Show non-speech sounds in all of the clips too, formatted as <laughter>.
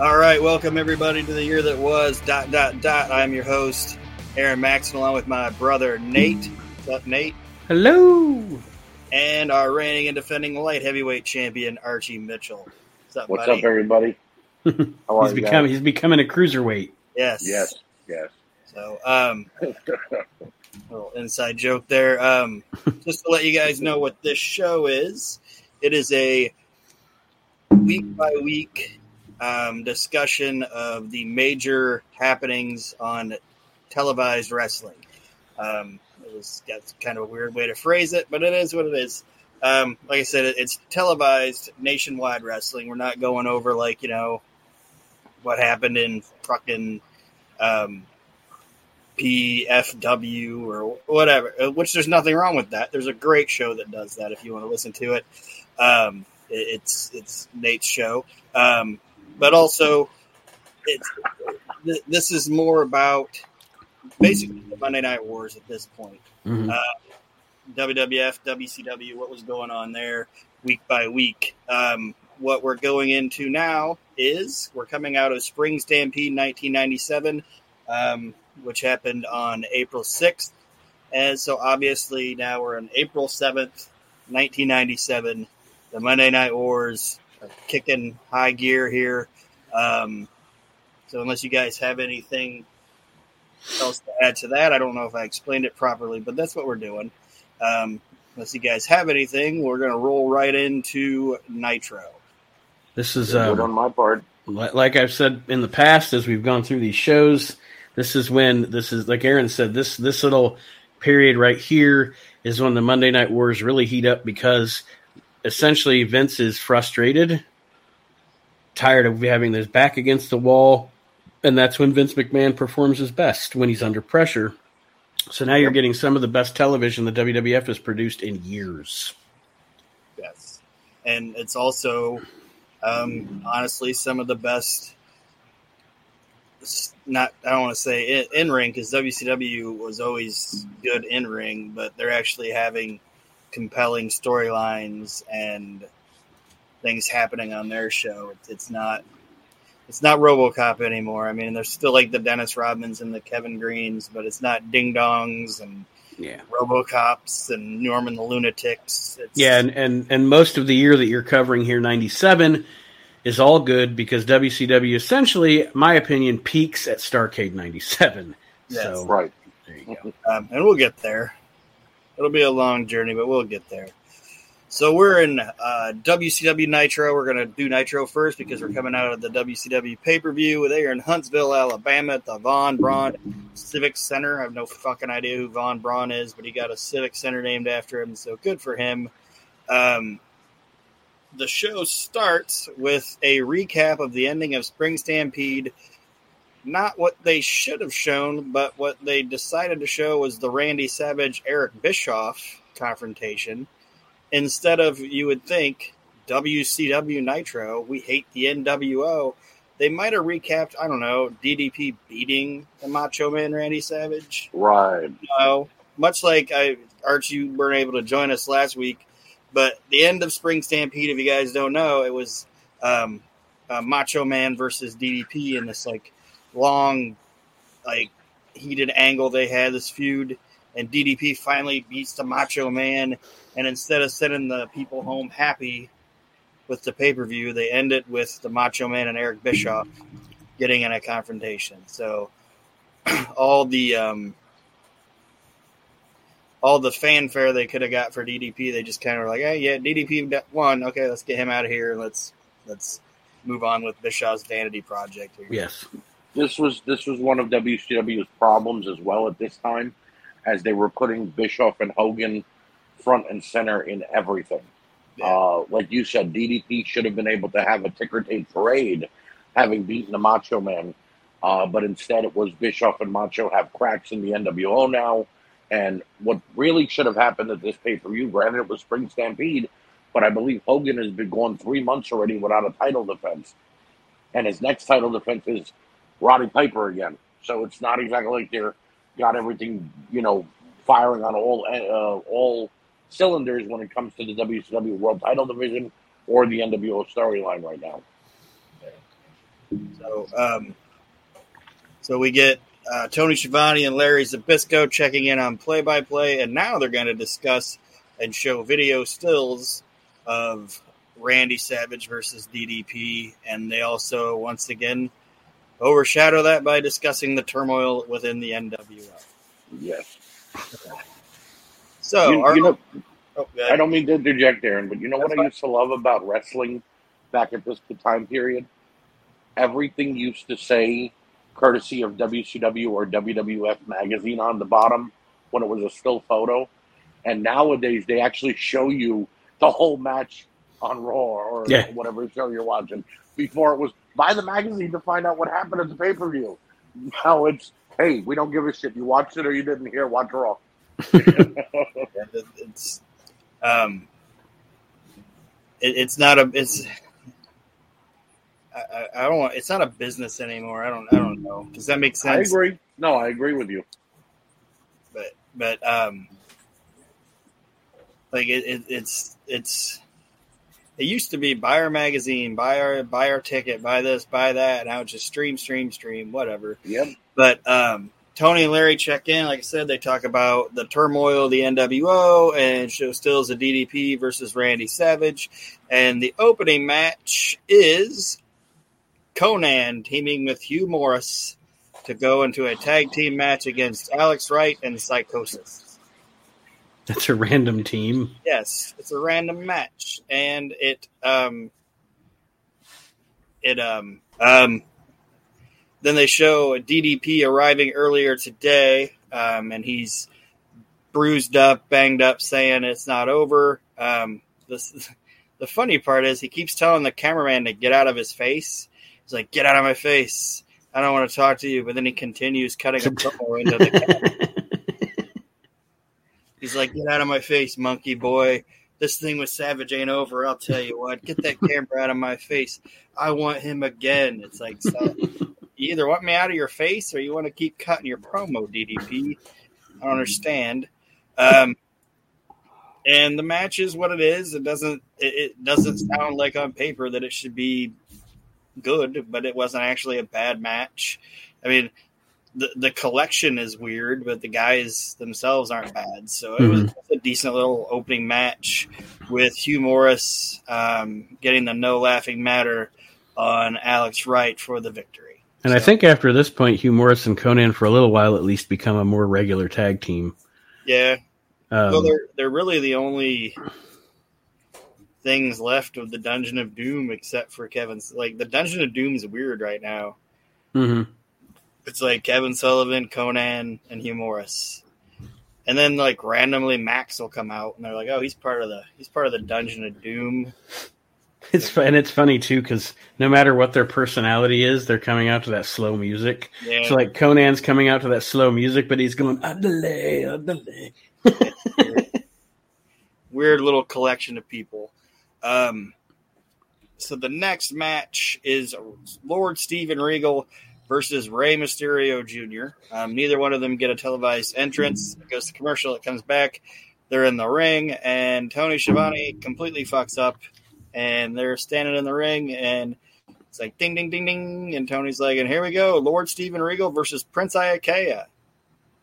All right, welcome everybody to the year that was. Dot dot dot. I'm your host, Aron Maxson, along with my brother Nate. What's up, Nate? Hello. And our reigning and defending light heavyweight champion Archie Mitchell. What's up, What's buddy? up, everybody? <laughs> How are he's you becoming guys? he's becoming a cruiserweight. Yes. Yes, yes. So, um, <laughs> little inside joke there. Um, just to let you guys know what this show is, it is a week by week um, discussion of the major happenings on televised wrestling. Um, it was that's kind of a weird way to phrase it, but it is what it is. Um, like I said, it, it's televised nationwide wrestling. We're not going over like you know what happened in fucking um, PFW or whatever, uh, which there's nothing wrong with that. There's a great show that does that if you want to listen to it. Um, it- it's it's Nate's show, um, but also it's th- this is more about basically the Monday Night Wars at this point. Mhm. WWF, WCW, what was going on there week by week. Um, what we're going into now is we're coming out of Spring Stampede 1997, um, which happened on April 6th. And so obviously now we're on April 7th, 1997. The Monday Night Wars kicking high gear here. Um, so unless you guys have anything else to add to that, I don't know if I explained it properly, but that's what we're doing. Um, unless you guys have anything, we're going to roll right into Nitro. This is Good on um, my part. like I've said in the past as we've gone through these shows. This is when this is like Aron said. This this little period right here is when the Monday Night Wars really heat up because essentially Vince is frustrated, tired of having his back against the wall, and that's when Vince McMahon performs his best when he's under pressure. So now you're getting some of the best television the WWF has produced in years. Yes. And it's also, um, honestly, some of the best. Not, I don't want to say in ring because WCW was always good in ring, but they're actually having compelling storylines and things happening on their show. It's, it's not, it's not RoboCop anymore. I mean, there's still like the Dennis Rodmans and the Kevin Greenes, but it's not Ding Dongs and Yeah. RoboCops and Norman the Lunatics. It's, Yeah, and, and and most of the year that you're covering here, '97, is all good because WCW essentially, my opinion, peaks at Starcade '97. Yes. So Right. there you go. um, and we'll get there. It'll be a long journey, but we'll get there. So we're in uh, WCW Nitro. We're going to do Nitro first because we're coming out of the WCW pay per view. They are in Huntsville, Alabama, at the Von Braun Civic Center. I have no fucking idea who Von Braun is, but he got a Civic Center named after him, so good for him. Um, the show starts with a recap of the ending of Spring Stampede. Not what they should have shown, but what they decided to show was the Randy Savage Eric Bischoff confrontation. Instead of, you would think, WCW Nitro, we hate the NWO, they might have recapped, I don't know, DDP beating the Macho Man Randy Savage Right. know, much like I, Archie, you weren't able to join us last week, but the end of Spring Stampede, if you guys don't know, it was um, uh, Macho Man versus DDP in this like long, like heated angle they had this feud, and DDP finally beats the Macho Man, and instead of sending the people home happy with the pay per view, they end it with the Macho Man and Eric Bischoff getting in a confrontation. So <clears throat> all the um, all the fanfare they could have got for DDP, they just kind of were like, "Hey, yeah, DDP won. Okay, let's get him out of here. Let's let's move on with Bischoff's vanity project." Here. Yes. This was this was one of WCW's problems as well at this time, as they were putting Bischoff and Hogan front and center in everything. Yeah. Uh, like you said, DDP should have been able to have a ticker tape parade, having beaten the Macho Man, uh, but instead it was Bischoff and Macho have cracks in the NWO now. And what really should have happened at this pay per view, granted it was Spring Stampede, but I believe Hogan has been gone three months already without a title defense, and his next title defense is Roddy Piper again. So it's not exactly like they're got everything you know firing on all uh, all cylinders when it comes to the WCW World Title division or the NWO storyline right now. So, um, so we get uh, Tony Schiavone and Larry Zbyszko checking in on play by play, and now they're going to discuss and show video stills of Randy Savage versus DDP, and they also once again overshadow that by discussing the turmoil within the NWO. Yes. So, You- our- you know, oh, I don't mean to interject, Aron, but you know That's what I used to love about wrestling back at this time period? Everything used to say courtesy of WCW or WWF magazine on the bottom when it was a still photo. And nowadays they actually show you the whole match on Raw or Yeah. whatever show you're watching. Before it was buy the magazine to find out what happened at the pay per view. Now it's hey, we don't give a shit. You watched it or you didn't hear. Watch Raw. <laughs> It- it's um it, it's not a it's I, I- don't want it's not a business anymore i don't i don't know does that make sense? I agree. No, I agree with you. but but um like it, it it's it's it used to be buy our magazine buy our buy our ticket buy this buy that now it's just stream stream stream whatever Yep. But um, Tony and Larry check in. Like I said, they talk about the turmoil of the NWO and show stills of DDP versus Randy Savage. And the opening match is Conan teaming with Hugh Morris to go into a tag team match against Alex Wright and Psychosis. That's a random team. Yes, it's a random match, and it um it um um then they show a DDP arriving earlier today, um, and he's bruised up, banged up, saying it's not over. Um, this, the funny part is he keeps telling the cameraman to get out of his face. He's like, "Get out of my face! I don't want to talk to you." But then he continues cutting a <laughs> promo into the camera. He's like, "Get out of my face, monkey boy! This thing with Savage ain't over. I'll tell you what. Get that camera out of my face. I want him again." It's like, so, you either want me out of your face or you want to keep cutting your promo, DDP. I don't understand. Um, and the match is what it is. It doesn't. It, it doesn't sound like on paper that it should be good, but it wasn't actually a bad match. I mean, the the collection is weird, but the guys themselves aren't bad. So it was a decent little opening match with Hugh Morris um, getting the no laughing matter on Alex Wright for the victory. And I think after this point, Hugh Morris and Conan, for a little while at least, become a more regular tag team. yeah, Um, well, they're they're really the only things left of the Dungeon of Doom, except for Kevin's. Like the Dungeon of Doom is weird right now. mhm. It's like Kevin Sullivan, Conan, and Hugh Morris, and then like randomly Max will come out, and they're like, "Oh, he's part of the he's part of the Dungeon of Doom." It's and it's funny too because no matter what their personality is, they're coming out to that slow music. Yeah, So like Conan's coming out to that slow music, but he's going delay, delay. <laughs> weird little collection of people. Um, so the next match is Lord Steven Regal versus Rey Mysterio Jr. Um, neither one of them get a televised entrance. It goes to commercial. It comes back. They're in the ring, and Tony Schiavone completely fucks up, and they're standing in the ring, and it's like ding, ding, ding, ding, and Tony's like, and here we go, Lord Steven Regal versus Prince Iaukea. <laughs>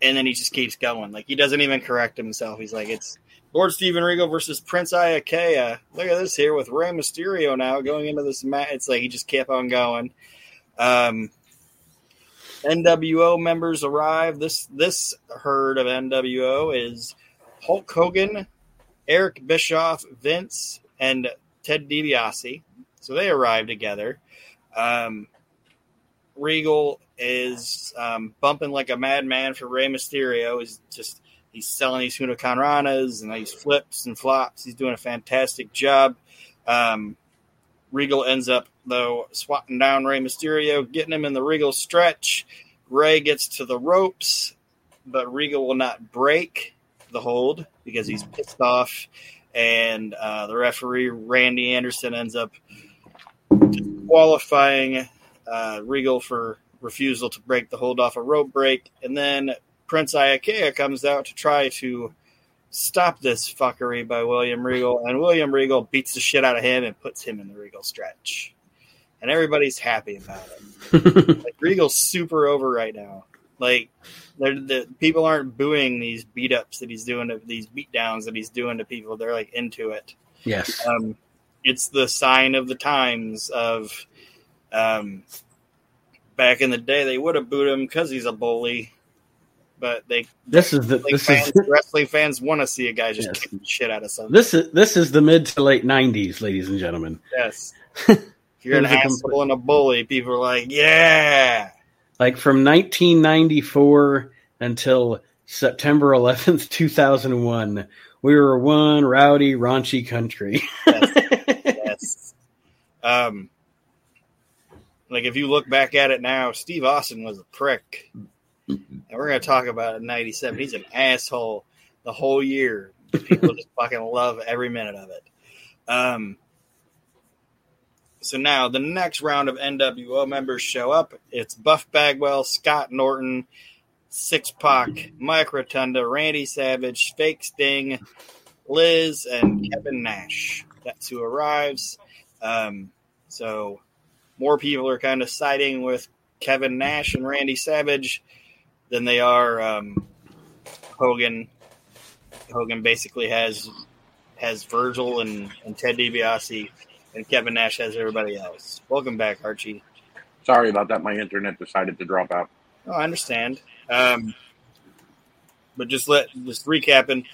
and then he just keeps going. Like he doesn't even correct himself. He's like, it's Lord Steven Regal versus Prince Iaukea. Look at this here with Rey Mysterio now going into this match. It's like he just kept on going. Um, NWO members arrive. This this herd of NWO is Hulk Hogan, Eric Bischoff, Vince, and Ted DiBiase. So they arrive together. Um, Regal is um, bumping like a madman for Rey Mysterio. He's just he's selling these Huracan Ranas and these flips and flops. He's doing a fantastic job. Um, Regal ends up though swatting down Rey Mysterio, getting him in the Regal stretch. Ray gets to the ropes, but Regal will not break the hold because he's pissed off. And uh, the referee Randy Anderson ends up qualifying uh, Regal for refusal to break the hold off a rope break, and then Prince Iaukea comes out to try to stop this fuckery by William Regal, and William Regal beats the shit out of him and puts him in the Regal stretch, and everybody's happy about it. <laughs> like Regal's super over right now. Like the people aren't booing these beat ups that he's doing to these beat downs that he's doing to people. They're like into it. Yes. Um, it's the sign of the times of um, back in the day they would have booed him because he's a bully but they this is the this fans, is wrestling fans want to see a guy just Yes. shit out of something. this is this is the mid to late '90s, ladies and gentlemen. yes, if <laughs> you're an It was a asshole complete- and a bully, people are like, yeah. Like from 1994 until September 11th, <laughs> 2001, we were one rowdy, raunchy country. <laughs> yes. Um, like if you look back at it now, Steve Austin was a prick, and we're gonna talk about it in '97. He's an asshole the whole year. People just <laughs> fucking love every minute of it. Um, so now the next round of NWO members show up. It's Buff Bagwell, Scott Norton, Six Pac, Mike Rotunda, Randy Savage, Fake Sting, Liz, and Kevin Nash. That's who arrives. Um, so more people are kind of siding with Kevin Nash and Randy Savage than they are um, Hogan. Hogan basically has has Virgil and, and Ted DiBiase, and Kevin Nash has everybody else. Welcome back, Archie. Sorry about that. My internet decided to drop out. Oh, I understand. Um, but just let just recapping,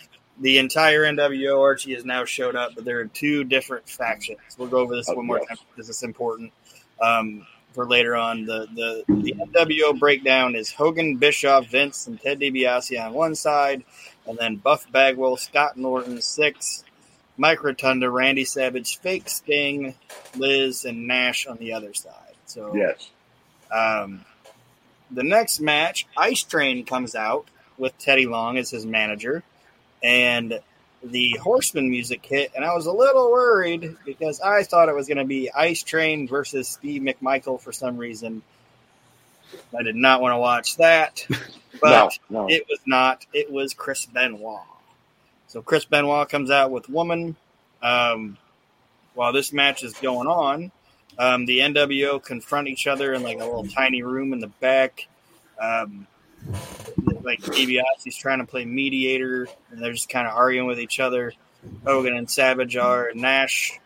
the entire NWO Archie has now showed up, but there are two different factions. We'll go over this Oh, one more yes. time because it's important um, for later on. The, the the NWO breakdown is Hogan, Bischoff, Vince, and Ted DiBiase on one side, and then Buff Bagwell, Scott Norton, Six, Mike Rotunda, Randy Savage, Fake Sting, Liz, and Nash on the other side. So Yes. um, the next match, Ice Train comes out with Teddy Long as his manager, and the Horseman music hit, and I was a little worried because I thought it was going to be Ice Train versus Steve McMichael for some reason. I did not want to watch that, <laughs> but no, no. it was not. It was Chris Benoit. So Chris Benoit comes out with Woman. Um, while this match is going on, um, the NWO confront each other in like a little tiny room in the back. Um, like DiBiase's trying to play mediator, and they're just kind of arguing with each other. Hogan and Savage are and Nash.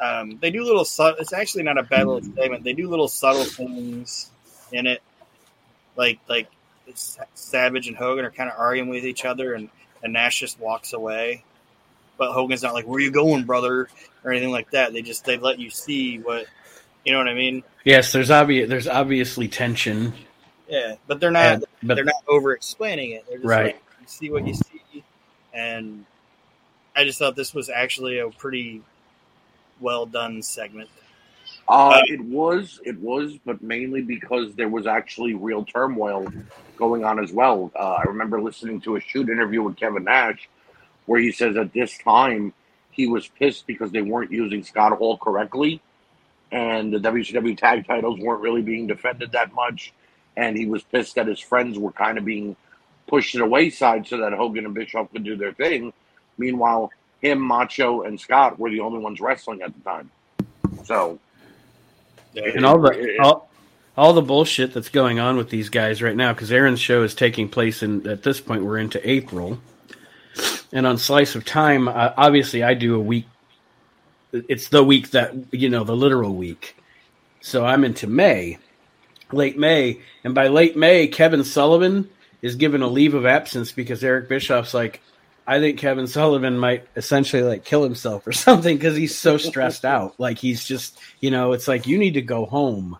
Um, they do little. Su- it's actually not a battle segment. They do little subtle things in it, like like Savage and Hogan are kind of arguing with each other, and, and Nash just walks away. But Hogan's not like, "Where you going, brother?" or anything like that. They just they let you see what you know what I mean. yes, there's obvious there's obviously tension, Yeah, but they're not and- but they're not over explaining it. They're just Right. like you see what you see, and I just thought this was actually a pretty well done segment. Uh, it was, it was, but mainly because there was actually real turmoil going on as well. Uh, I remember listening to a shoot interview with Kevin Nash, where he says at this time he was pissed because they weren't using Scott Hall correctly, and the WCW tag titles weren't really being defended that much, and he was pissed that his friends were kind of being pushed to the wayside so that Hogan and Bischoff could do their thing. Meanwhile, him, Macho, and Scott were the only ones wrestling at the time. So and all the all, all the bullshit that's going on with these guys right now because Aron's show is taking place in at this point we're into April, and on Slice of Time, uh, obviously I do a week. It's the week that you know the literal week, so I'm into May, late May, and by late May, Kevin Sullivan is given a leave of absence because Eric Bischoff's like, I think Kevin Sullivan might essentially like kill himself or <laughs> something because he's so stressed out. Like he's just, you know, it's like you need to go home.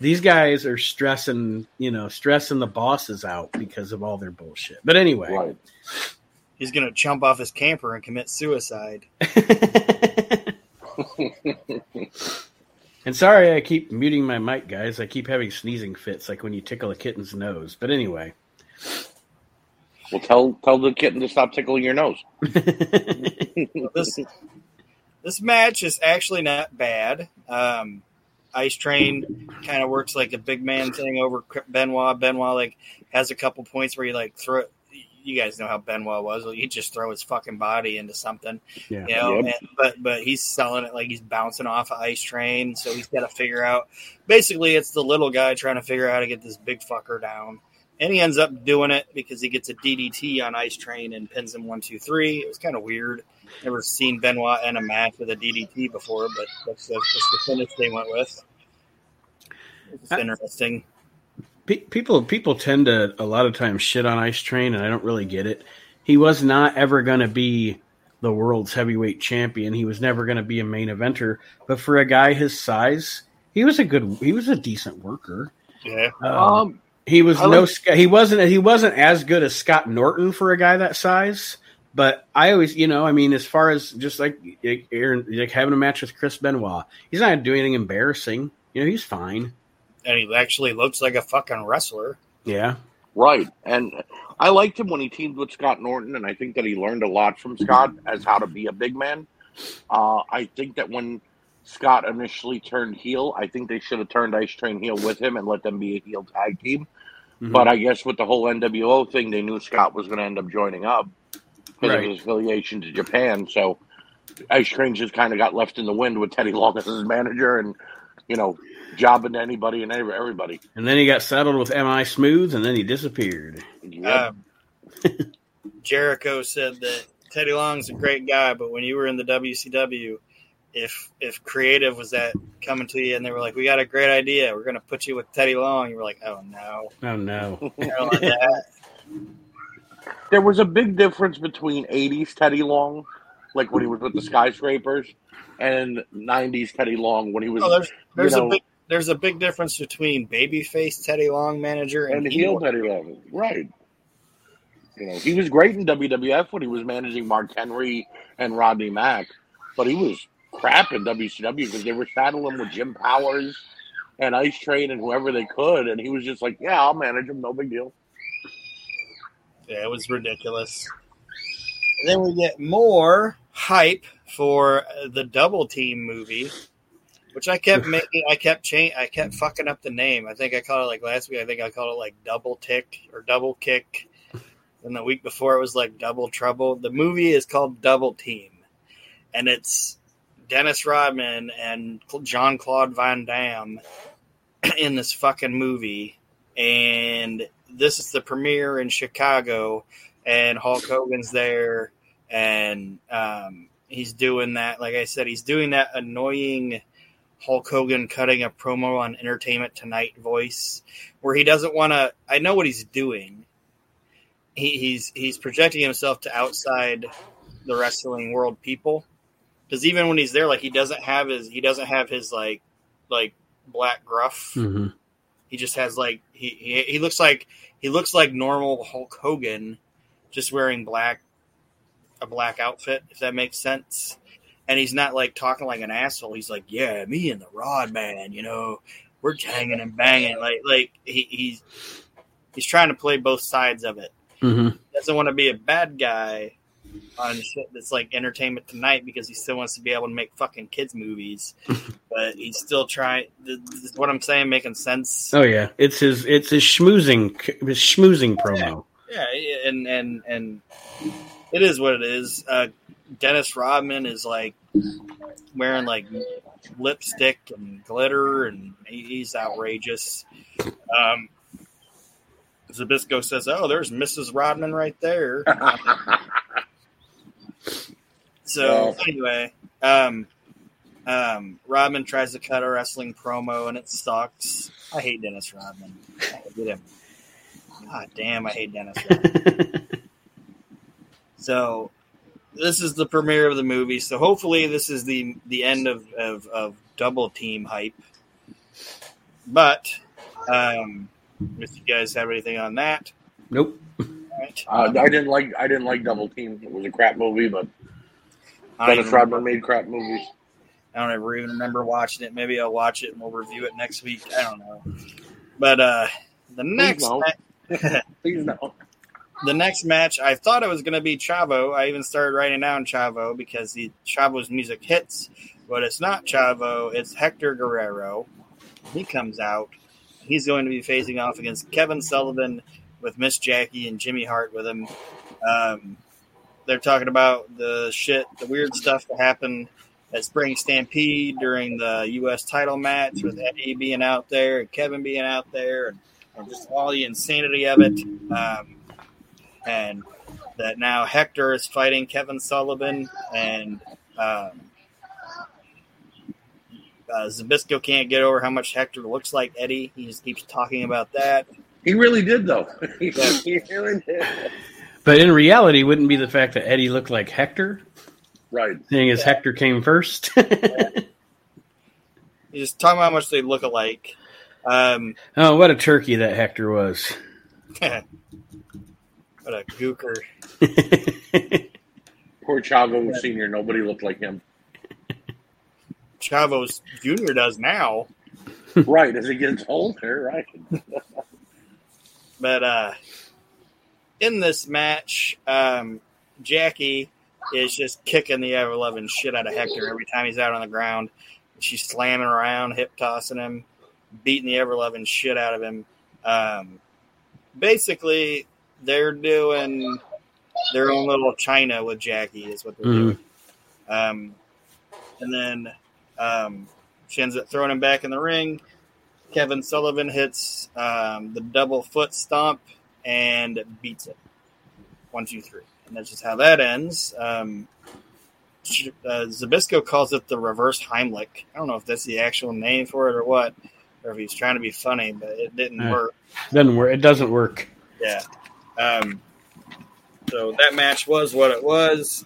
These guys are stressing, you know, stressing the bosses out because of all their bullshit. But anyway, right. He's gonna jump off his camper and commit suicide. <laughs> <laughs> and sorry, I keep muting my mic, guys. I keep having sneezing fits, like when you tickle a kitten's nose. But anyway, Well, tell tell the kitten to stop tickling your nose. <laughs> So this this match is actually not bad. Um, Ice Train kind of works like a big man thing over Benoit. Benoit like has a couple points where he like throw you guys know how Benoit was. He'd just throw his fucking body into something, Yeah. you know. Yep. And, but but he's selling it like he's bouncing off an ice train, so he's got to figure out. Basically, it's the little guy trying to figure out how to get this big fucker down, and he ends up doing it because he gets a DDT on ice train and pins him one two three. It was kind of weird. Never seen Benoit in a match with a DDT before, but that's the, that's the finish they went with. It's Uh, interesting. Pe- people people tend to a lot of times shit on Ice Train, and I don't really get it. He was not ever going to be the world's heavyweight champion. He was never going to be a main eventer. But for a guy his size, he was a good. He was a decent worker. Yeah. Um, Um, he was I no. like- He wasn't. He wasn't as good as Scott Norton for a guy that size. But I always, you know, I mean, as far as just like like Aron, like having a match with Chris Benoit, he's not doing anything embarrassing. You know, he's fine. And he actually looks like a fucking wrestler. Yeah. Right. And I liked him when he teamed with Scott Norton, and I think that he learned a lot from Scott as how to be a big man. Uh, I think that when Scott initially turned heel, I think they should have turned Ice Train heel with him and let them be a heel tag team. Mhm. But I guess with the whole NWO thing, they knew Scott was going to end up joining up because Right. of his affiliation to Japan. So Ice Train just kind of got left in the wind with Teddy Long as his manager and, you know, jobbing to anybody and every- everybody. And then he got settled with MI Smooth, and then he disappeared. Yep. Um, Jericho said that Teddy Long's a great guy, but when you were in the WCW, if if creative was that coming to you and they were like, "We got a great idea, we're going to put you with Teddy Long," you were like, "Oh no, Oh no! <laughs> Like there was a big difference between 80s Teddy Long, like when he was with the skyscrapers, and 90s Teddy Long when he was Oh, there's there's you know, a big there's a big difference between babyface Teddy Long manager and, and heel Teddy Long. Right. You know, he was great in WWF when he was managing Mark Henry and Rodney Mack, but he was crap in WCW because they were saddling him with Jim Powers and Ice Train and whoever they could, and he was just like, "Yeah, I'll manage him, no big deal." Yeah, it was ridiculous. And then we get more hype for the Double Team movie, which I kept <laughs> making. I kept change. I kept fucking up the name. I think I called it like last week. I think I called it like Double Tick or Double Kick. And the week before it was like Double Trouble. The movie is called Double Team, and it's Dennis Rodman and John Claude Van Damme <clears throat> in this fucking movie. And this is the premiere in Chicago, and Hulk Hogan's there, and um, he's doing that. Like I said, he's doing that annoying Hulk Hogan cutting a promo on Entertainment Tonight voice, where he doesn't want to. I know what he's doing. He, he's he's projecting himself to outside the wrestling world people, because even when he's there, like he doesn't have his he doesn't have his like like black gruff hmm he just has like he, he he looks like he looks like normal Hulk Hogan, just wearing black a black outfit, if that makes sense. And he's not like talking like an asshole. He's like, yeah, me and the Rod Man, you know, we're hanging and banging. Like like he, he's he's trying to play both sides of it. hmm He doesn't want to be a bad guy on shit that's like Entertainment Tonight because he still wants to be able to make fucking kids movies. <laughs> but he's still trying. What I'm saying making sense. Oh yeah, it's his it's his schmoozing his schmoozing promo. Yeah, and and and it is what it is. Uh, Dennis Rodman is like wearing like lipstick and glitter, and he's outrageous. Um, Zbyszko says, "Oh, there's Mrs. Rodman right there." <laughs> So anyway, um, um, Rodman tries to cut a wrestling promo, and it sucks. I hate Dennis Rodman. I hate him. God damn, I hate Dennis Rodman. <laughs> So this is the premiere of the movie. So hopefully this is the the end of of, of double team hype. But um, if you guys have anything on that, nope. all right. Uh, I didn't like I didn't like Double Team. It was a crap movie, but I don't, Dennis even, Rodman made crap movies. I don't ever even remember watching it. Maybe I'll watch it and we'll review it next week. I don't know. But uh, the next no. ma- <laughs> Please no. The next match, I thought it was going to be Chavo. I even started writing down Chavo because the Chavo's music hits, but it's not Chavo. It's Hector Guerrero. He comes out. He's going to be facing off against Kevin Sullivan with Miss Jackie and Jimmy Hart with him. Um, they're talking about the shit, the weird stuff that happened at Spring Stampede during the U.S. title match with Eddie being out there and Kevin being out there and, and just all the insanity of it. Um, and that now Hector is fighting Kevin Sullivan and um, uh, Zbyszko can't get over how much Hector looks like Eddie. He just keeps talking about that. He really did, though. <laughs> he really did. But in reality, wouldn't be the fact that Eddie looked like Hector, Right. seeing as Yeah. Hector came first. <laughs> He's just talking about how much they look alike. Um, oh, what a turkey that Hector was. <laughs> what a gooker. <laughs> Poor Chavo Senior. Nobody looked like him. Chavos Jr. does now. right as he gets older. Right. <laughs> But uh, in this match, um, Jackie is just kicking the ever loving shit out of Hector every time he's out on the ground. She's slamming around, hip tossing him, beating the ever loving shit out of him. Um, basically, they're doing their own little Chyna with Jackie, is what they're Mhm. doing. Um, and then um, she ends up throwing him back in the ring. Kevin Sullivan hits um, the double foot stomp and beats it. One, two, three. And that's just how that ends. Um, uh, Zbyszko calls it the reverse Heimlich. I don't know if that's the actual name for it or what, or if he's trying to be funny, but it didn't Uh. work. Doesn't work. It doesn't work. Yeah. Um, so that match was what it was.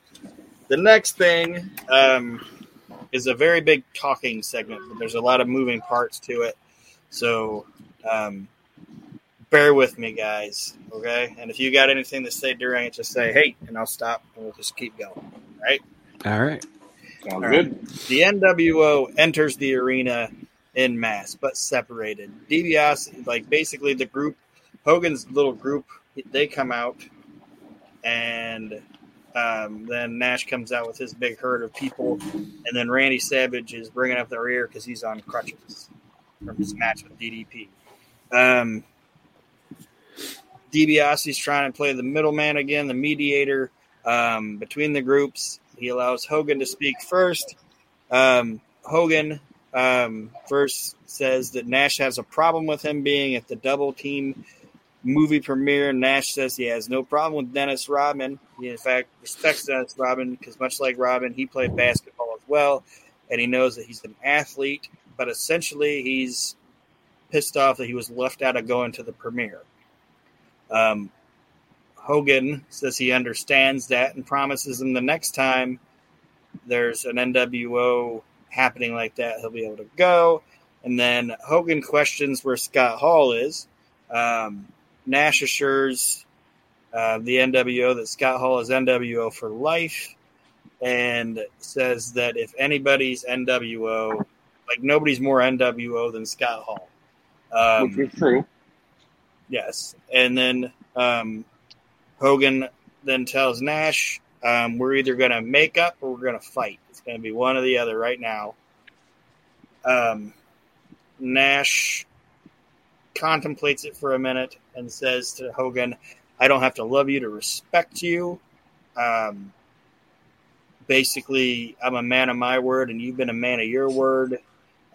The next thing um, is a very big talking segment, but there's a lot of moving parts to it. So um, bear with me, guys. Okay. And if you got anything to say during it, just say, hey, and I'll stop and we'll just keep going. Right. All right. Sounds All right. good. The NWO enters the arena in mass, but separated. DiBiase, like basically the group, Hogan's little group, they come out, and um, then Nash comes out with his big herd of people, and then Randy Savage is bringing up the rear because he's on crutches from his match with DDP. Um, DiBiase's trying to play the middleman again, the mediator um, between the groups. He allows Hogan to speak first. Um, Hogan um, first says that Nash has a problem with him being at the double team movie premiere. Nash says he has no problem with Dennis Rodman. He, in fact, respects Dennis Rodman because, much like Rodman, he played basketball as well, and he knows that he's an athlete. But essentially, he's pissed off that he was left out of going to the premiere. Um, Hogan says he understands that and promises him the next time there's an NWO happening like that, he'll be able to go. And then Hogan questions where Scott Hall is. Um, Nash assures uh, the NWO that Scott Hall is NWO for life and says that if anybody's NWO, like nobody's more NWO than Scott Hall. Um, Which is true. Yes, and then um, Hogan then tells Nash, um, "We're either going to make up or we're going to fight. It's going to be one or the other right now." Um, Nash contemplates it for a minute and says to Hogan, "I don't have to love you to respect you. Um, basically, I'm a man of my word, and you've been a man of your word.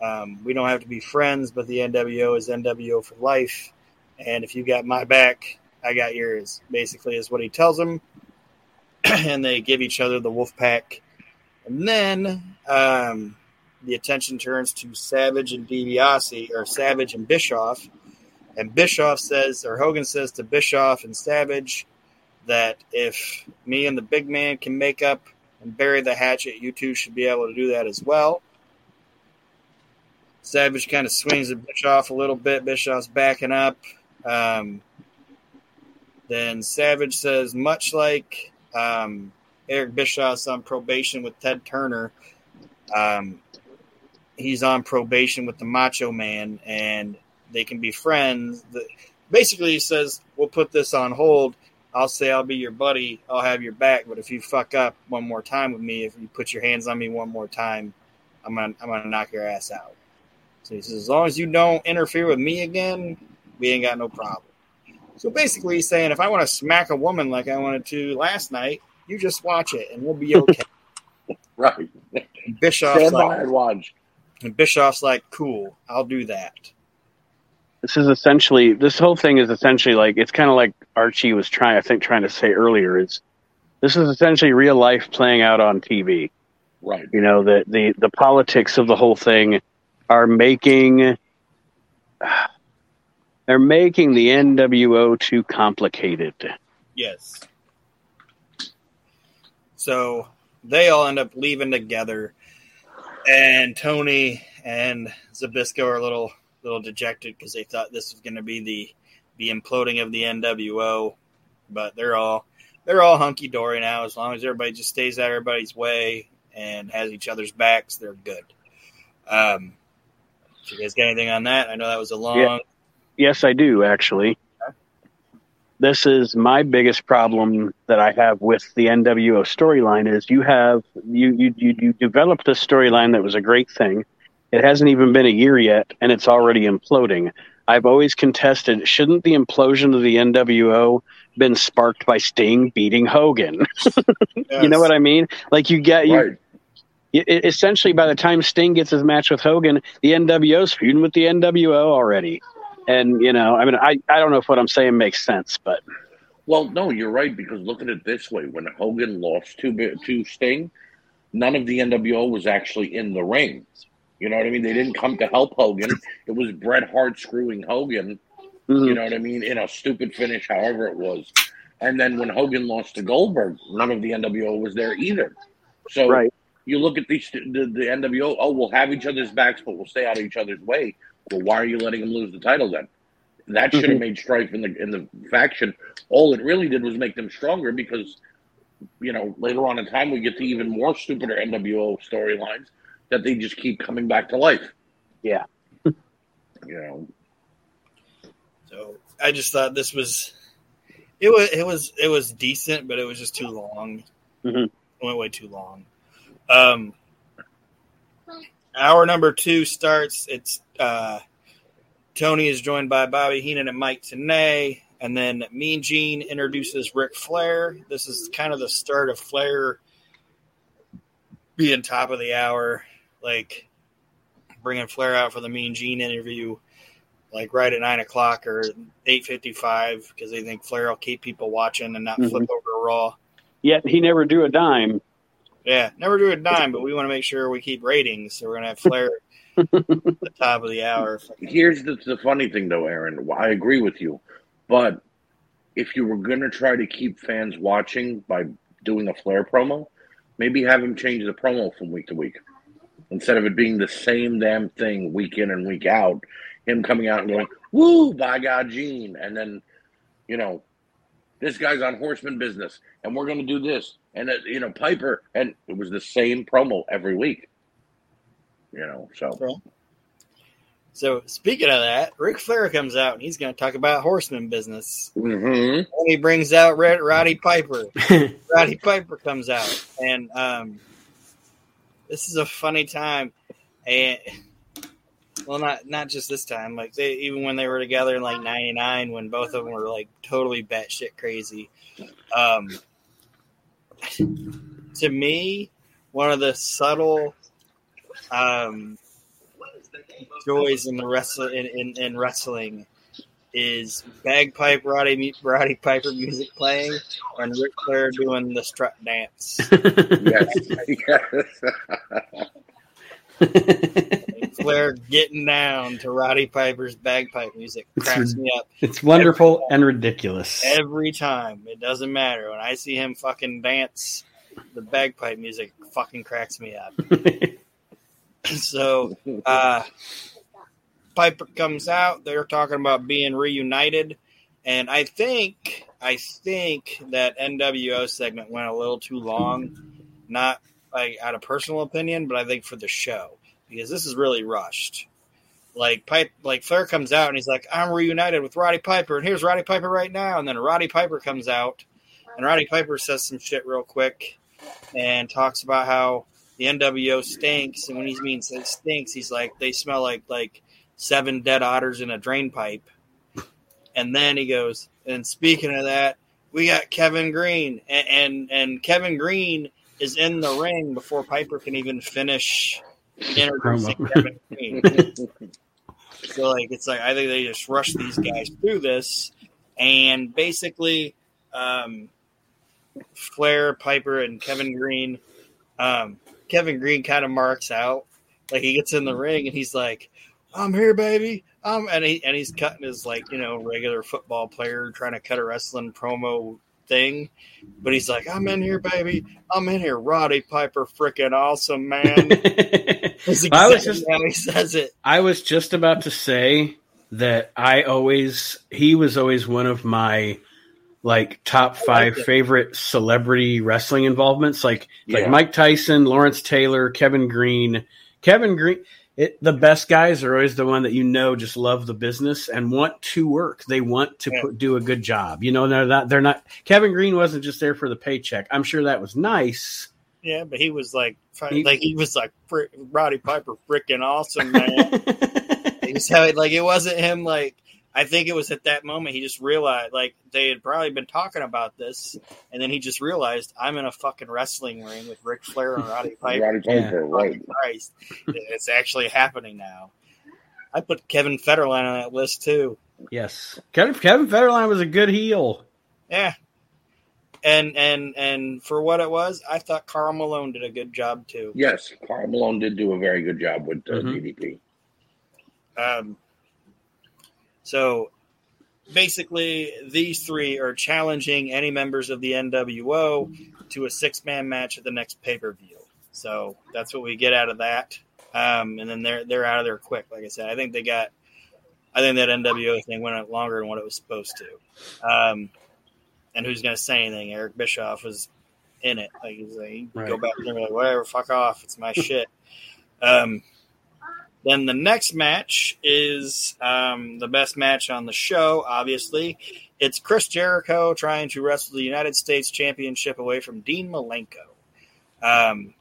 Um, we don't have to be friends, but the NWO is NWO for life." and if you got my back, I got yours. Basically, is what he tells him. <clears throat> and they give each other the wolf pack, and then um, the attention turns to Savage and DiBiase, or Savage and Bischoff, and Bischoff says, or Hogan says to Bischoff and Savage, that if me and the big man can make up and bury the hatchet, you two should be able to do that as well. Savage kind of swings at Bischoff a little bit. Bischoff's backing up. Um, then Savage says, much like um, Eric Bischoff's on probation with Ted Turner, um, he's on probation with the Macho Man, and they can be friends. The, basically, he says, "We'll put this on hold. I'll say I'll be your buddy. I'll have your back. But if you fuck up one more time with me, if you put your hands on me one more time, I'm gonna I'm gonna knock your ass out." So he says, "As long as you don't interfere with me again, we ain't got no problem." So basically, he's saying if I want to smack a woman like I wanted to last night, you just watch it and we'll be <laughs> okay. Right. Bischoff's Stand by like, and watch. and Bischoff's like, cool, I'll do that. This is essentially this whole thing is essentially like it's kind of like Archie was trying I think trying to say earlier is this is essentially real life playing out on TV. Right. You know the the the politics of the whole thing are making <sighs> they're making the NWO too complicated. Yes. So they all end up leaving together, and Tony and Zbyszko are a little little dejected because they thought this was going to be the the imploding of the NWO, but they're all they're all hunky dory now. As long as everybody just stays out of everybody's way and has each other's backs, they're good. Um, do you guys got anything on that? I know that was a long. Yeah. Yes, I do actually. This is my biggest problem that I have with the NWO storyline is you have you you you, you developed this storyline that was a great thing. It hasn't even been a year yet and it's already imploding. I've always contested shouldn't the implosion of the NWO been sparked by Sting beating Hogan? <laughs> You know what I mean? Like you get you Right. it- essentially by the time Sting gets his match with Hogan, the NWO's feuding with the NWO already. And you know, I mean, I, I don't know if what I'm saying makes sense, but Well, no, you're right because look at it this way: when Hogan lost to to Sting, none of the NWO was actually in the ring. You know what I mean? They didn't come to help Hogan. It was Bret Hart screwing Hogan. mhm. You know what I mean? In a stupid finish, however it was. And then when Hogan lost to Goldberg, none of the NWO was there either. So right, you look at these the, the NWO. Oh, we'll have each other's backs, but we'll stay out of each other's way. Well, why are you letting them lose the title then? That should have made strife in the in the faction. All it really did was make them stronger because, you know, later on in time we get to even more stupider NWO storylines that they just keep coming back to life. Yeah. <laughs> you know. So I just thought this was it was it was it was decent, but it was just too long. Mhm. It went way too long. Um, hour number two starts. It's uh, Tony is joined by Bobby Heenan and Mike Tenay, and then Mean Gene introduces Ric Flair. This is kind of the start of Flair being top of the hour, like bringing Flair out for the Mean Gene interview like right at nine o'clock or eight fifty-five because they think Flair will keep people watching and not Mhm. flip over Raw. yet he never drew a dime. Yeah, never do a dime, but we want to make sure we keep ratings, so we're gonna have Flair at <laughs> the top of the hour. Here's the, the funny thing, though, Aron. I agree with you, but if you were going to try to keep fans watching by doing a Flair promo, maybe have him change the promo from week to week instead of it being the same damn thing week in and week out. Him coming out and going, "Woo, by God, Gene," and then you know, this guy's on Horseman business, and we're going to do this, and uh, you know, Piper, and it was the same promo every week. You know, so So speaking of that, Ric Flair comes out and he's gonna talk about horseman business. Mhm. And he brings out Red Roddy Piper. <laughs> Roddy Piper comes out, and um, this is a funny time. And well, not not just this time. Like they even when they were together in like '99, when both of them were like totally batshit crazy. Um, to me, one of the subtle um, joys in the wrestle in, in, in wrestling is bagpipe Roddy Roddy Piper music playing and Ric Flair doing the strut dance. <laughs> yes, yes. Flair getting down to Roddy Piper's bagpipe music cracks me up it's wonderful and ridiculous. every time. It doesn't matter when I see him fucking dance. The bagpipe music fucking cracks me up. <laughs> so uh, Piper comes out. They're talking about being reunited, and I think I think that NWO segment went a little too long. Not like out of personal opinion, but I think for the show because this is really rushed. Like Pipe, like Flair comes out and he's like, "I'm reunited with Roddy Piper, and here's Roddy Piper right now." And then Roddy Piper comes out, and Roddy Piper says some shit real quick, and talks about how the NWO stinks, and when he means it stinks, he's like they smell like like seven dead otters in a drain pipe. And then he goes, And speaking of that, we got Kevin Greene, and and, and Kevin Greene is in the ring before Piper can even finish introducing Kevin Greene. <laughs> so like it's like I think they just rushed these guys through this, and basically, um, Flair, Piper, and Kevin Greene. Um, Kevin Greene kind of marks out, like he gets in the ring and he's like, "I'm here, baby." Um, and he and he's cutting his like you know regular football player trying to cut a wrestling promo thing, but he's like, "I'm in here, baby. I'm in here." Roddy Piper, freaking awesome, man. <laughs> That's I was just how he says it. I was just about to say that I always he was always one of my like top five it. favorite celebrity wrestling involvements. Like like Mike Tyson, Lawrence Taylor, Kevin Greene. Kevin Greene it, the best guys are always the one that you know just love the business and want to work. They want to Yeah. put, do a good job. You know, they're not. They're not. Kevin Greene wasn't just there for the paycheck. I'm sure that was nice. Yeah, but he was like, He- like he was like Roddy Piper, freaking awesome, man. <laughs> He was how like it wasn't him like I think it was at that moment he just realized like they had probably been talking about this and then he just realized I'm in a fucking wrestling ring with Ric Flair and Roddy <laughs> Piper. Roddy Piper, right? Christ. It's actually happening now. I put Kevin Federline on that list too. yes, Kevin Kevin Federline was a good heel. Yeah. And and and for what it was, I thought Karl Malone did a good job too. Yes, Karl Malone did do a very good job with uh, Mhm. DDP. Um, so basically, these three are challenging any members of the NWO to a six man match at the next pay per view. So that's what we get out of that. Um, and then they're they're out of there quick. Like I said, I think they got. I think that NWO thing went out longer than what it was supposed to. Um, and who's going to say anything? Eric Bischoff was in it. Like he's like, can go back there and be like, whatever, fuck off, it's my <laughs> shit. Um, then the next match is um, the best match on the show, obviously. It's Chris Jericho trying to wrestle the United States Championship away from Dean Malenko. Um,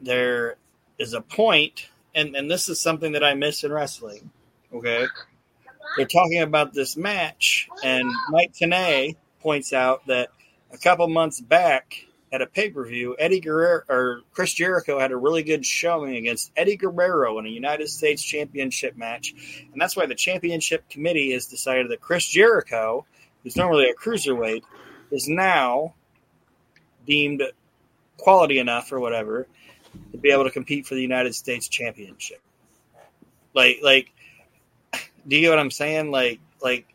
there is a point, and, and this is something that I miss in wrestling. Okay. They're talking about this match, and Mike Tenay points out that a couple months back at a pay per view, Eddie Guerrero or Chris Jericho had a really good showing against Eddie Guerrero in a United States Championship match, and that's why the championship committee has decided that Chris Jericho, who's normally a cruiserweight, is now deemed quality enough or whatever to be able to compete for the United States Championship. Like, like, do you get what I'm saying? Like, like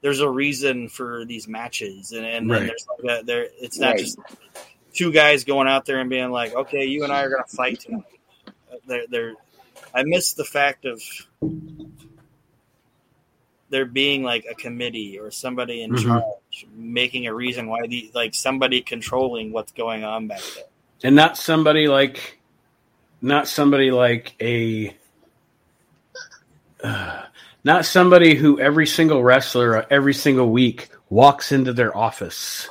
there's a reason for these matches, and and, Right. there's like a, there. It's not Right. just two guys going out there and being like, okay, you and I are going to fight tonight. Uh, They're, they're, I miss the fact of there being like a committee or somebody in Mhm. charge making a reason why the like somebody controlling what's going on back there. and not somebody like not somebody like a uh, not somebody who every single wrestler uh, every single week walks into their office.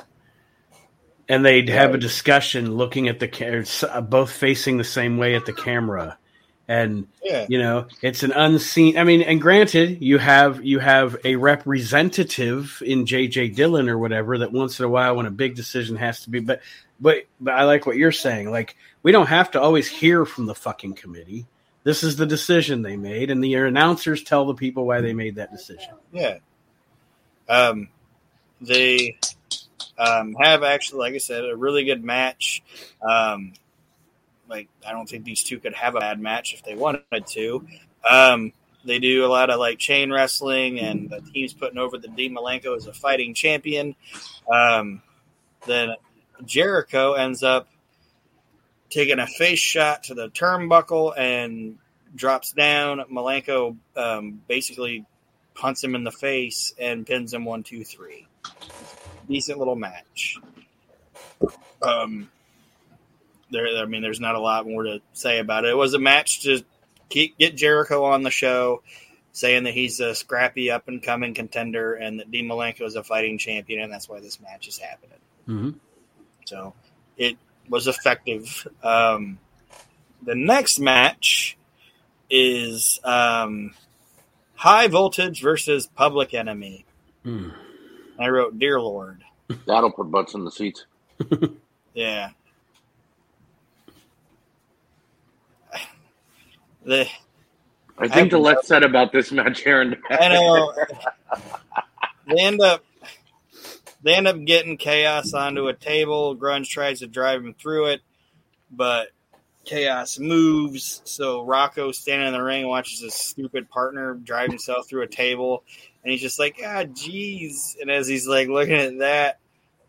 And they'd have a discussion looking at the ca- both facing the same way at the camera. And Yeah, you know it's an unseen i mean and granted you have you have a representative in jj dillon or whatever that once in a while when a big decision has to be but but but i like what you're saying. Like we don't have to always hear from the fucking committee this is the decision they made and the announcers tell the people why they made that decision yeah. Um, they um, have actually, like I said, a really good match. Um, like I don't think these two could have a bad match if they wanted to. Um, they do a lot of like chain wrestling, and the team's putting over the Dean Malenko as a fighting champion. Um, then Jericho ends up taking a face shot to the turnbuckle and drops down. Malenko um, basically punts him in the face and pins him one, two, three. Decent little match. Um, there, I mean, there's not a lot more to say about it. It was a match to keep, get Jericho on the show, saying that he's a scrappy, up and coming contender, and that Dean Malenko is a fighting champion, and that's why this match is happening. mm-hmm. So it was effective. Um, the next match is um, High Voltage versus Public Enemy. Hmm. I wrote Dear Lord. That'll put butts in the seats. <laughs> Yeah. The I think the less said about this match, Aron. I know <laughs> they end up they end up getting Kaos onto a table. Grunge tries to drive him through it, but Kaos moves. So Rocco standing in the ring watches his stupid partner drive himself through a table, and he's just like, ah, jeez. And as he's like looking at that,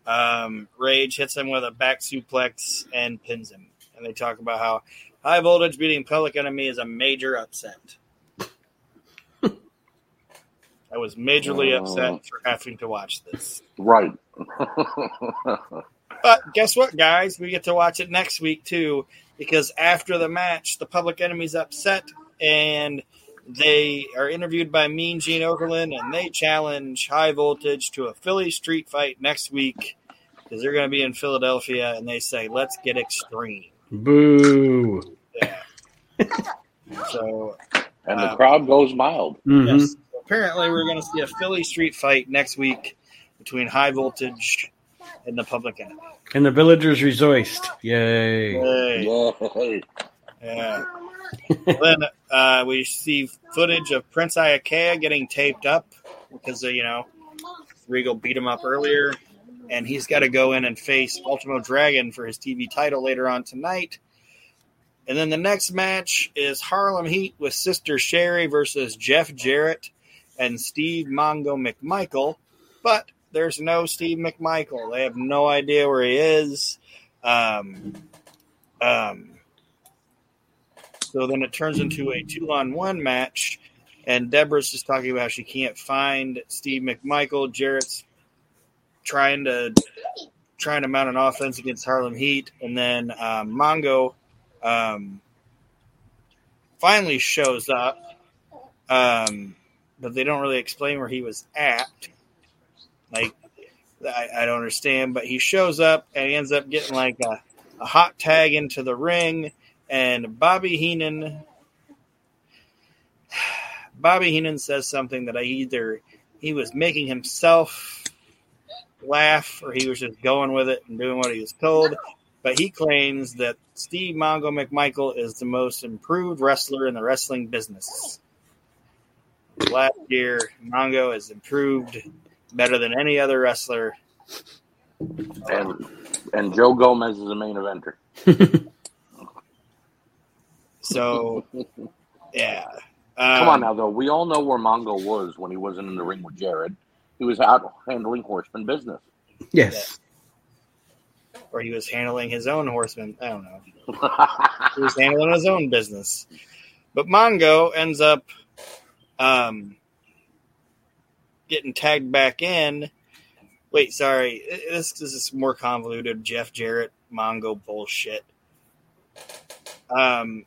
um, Rage hits him with a back suplex and pins him. And they talk about how high voltage beating Public Enemy is a major upset. I was majorly Oh. upset for having to watch this. right. But guess what, guys? We get to watch it next week too, because after the match, the Public Enemy's upset and they are interviewed by Mean Gene Okerlund and they challenge High Voltage to a Philly street fight next week because they're going to be in Philadelphia and they say, let's get extreme. Boo. Yeah. so, and the Uh, crowd goes mild. Mhm. yes, apparently, we're going to see a Philly street fight next week between High Voltage and the Public Enemy. And the villagers rejoiced. Yay. Yay. Yay. Yeah. then uh, we see footage of Prince Iaukea getting taped up because, uh, you know, Regal beat him up earlier. And he's got to go in and face Ultimo Dragon for his TV title later on tonight. And then the next match is Harlem Heat with Sister Sherri versus Jeff Jarrett and Steve Mongo McMichael. But there's no Steve McMichael. They have no idea where he is. Um, um, so then it turns into a two on one match, and Debra's just talking about how she can't find Steve McMichael. Jarrett's trying to trying to mount an offense against Harlem Heat, and then um, Mongo um, finally shows up, um, but they don't really explain where he was at. Like I, I don't understand, but he shows up and he ends up getting like a, a hot tag into the ring and Bobby Heenan <sighs> Bobby Heenan says something that I either he was making himself laugh or he was just going with it and doing what he was told. But he claims that Steve Mongo McMichael is the most improved wrestler in the wrestling business. Last year, Mongo has improved better than any other wrestler. And and Joe Gomez is the main eventer. <laughs> So, yeah. Come on Um, now, though. We all know where Mongo was when he wasn't in the ring with Jarrett. He was out handling horseman business. Yes. Or he was handling his own horseman. I don't know. <laughs> he was handling his own business. But Mongo ends up um, getting tagged back in. Wait, sorry. This, this is more convoluted. Jeff Jarrett, Mongo bullshit. Um,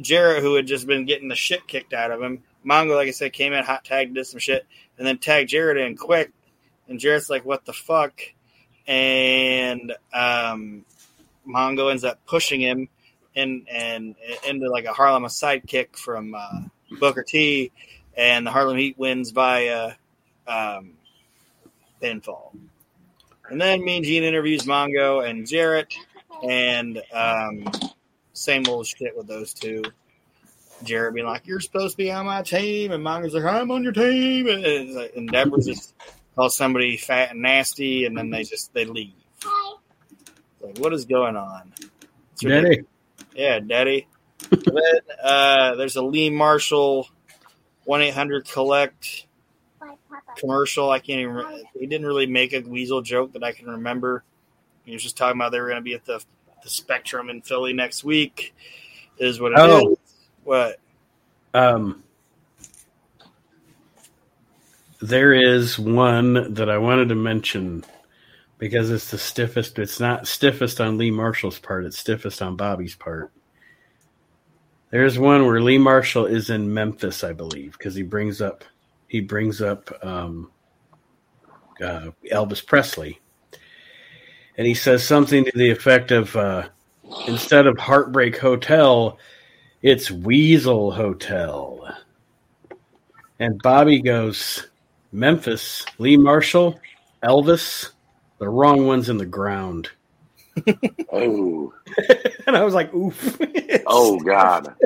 Jarrett, who had just been getting the shit kicked out of him, Mongo, like I said, came in, hot tagged, did some shit, and then tagged Jarrett in quick. And Jarrett's like, what the fuck? And um, Mongo ends up pushing him in, and into like a Harlem sidekick from uh, Booker T, and the Harlem Heat wins via um, pinfall. And then Mean Gene interviews Mongo and Jarrett, and um, same old shit with those two. Jarrett being like, "You're supposed to be on my team," and Mongo's like, "I'm on your team," and, it's like- and Debra just calls somebody fat and nasty, and then they just they leave. Like, what is going on? Daddy. Yeah, Daddy. <laughs> then uh, there's a Lee Marshall one eight hundred collect commercial. I can't even. Re- he didn't really make a weasel joke that I can remember. He was just talking about they were going to be at the the Spectrum in Philly next week. Is what it is. Oh. What? Um, there is one that I wanted to mention because it's the stiffest. It's not stiffest on Lee Marshall's part. It's stiffest on Bobby's part. There's one where Lee Marshall is in Memphis, I believe, because he brings up he brings up um, uh, Elvis Presley, and he says something to the effect of uh, instead of Heartbreak Hotel, it's Weasel Hotel. And Bobby goes, Memphis, Lee Marshall, Elvis, the wrong ones in the ground. Oh, <laughs> and I was like, oof. <laughs> oh God. <laughs>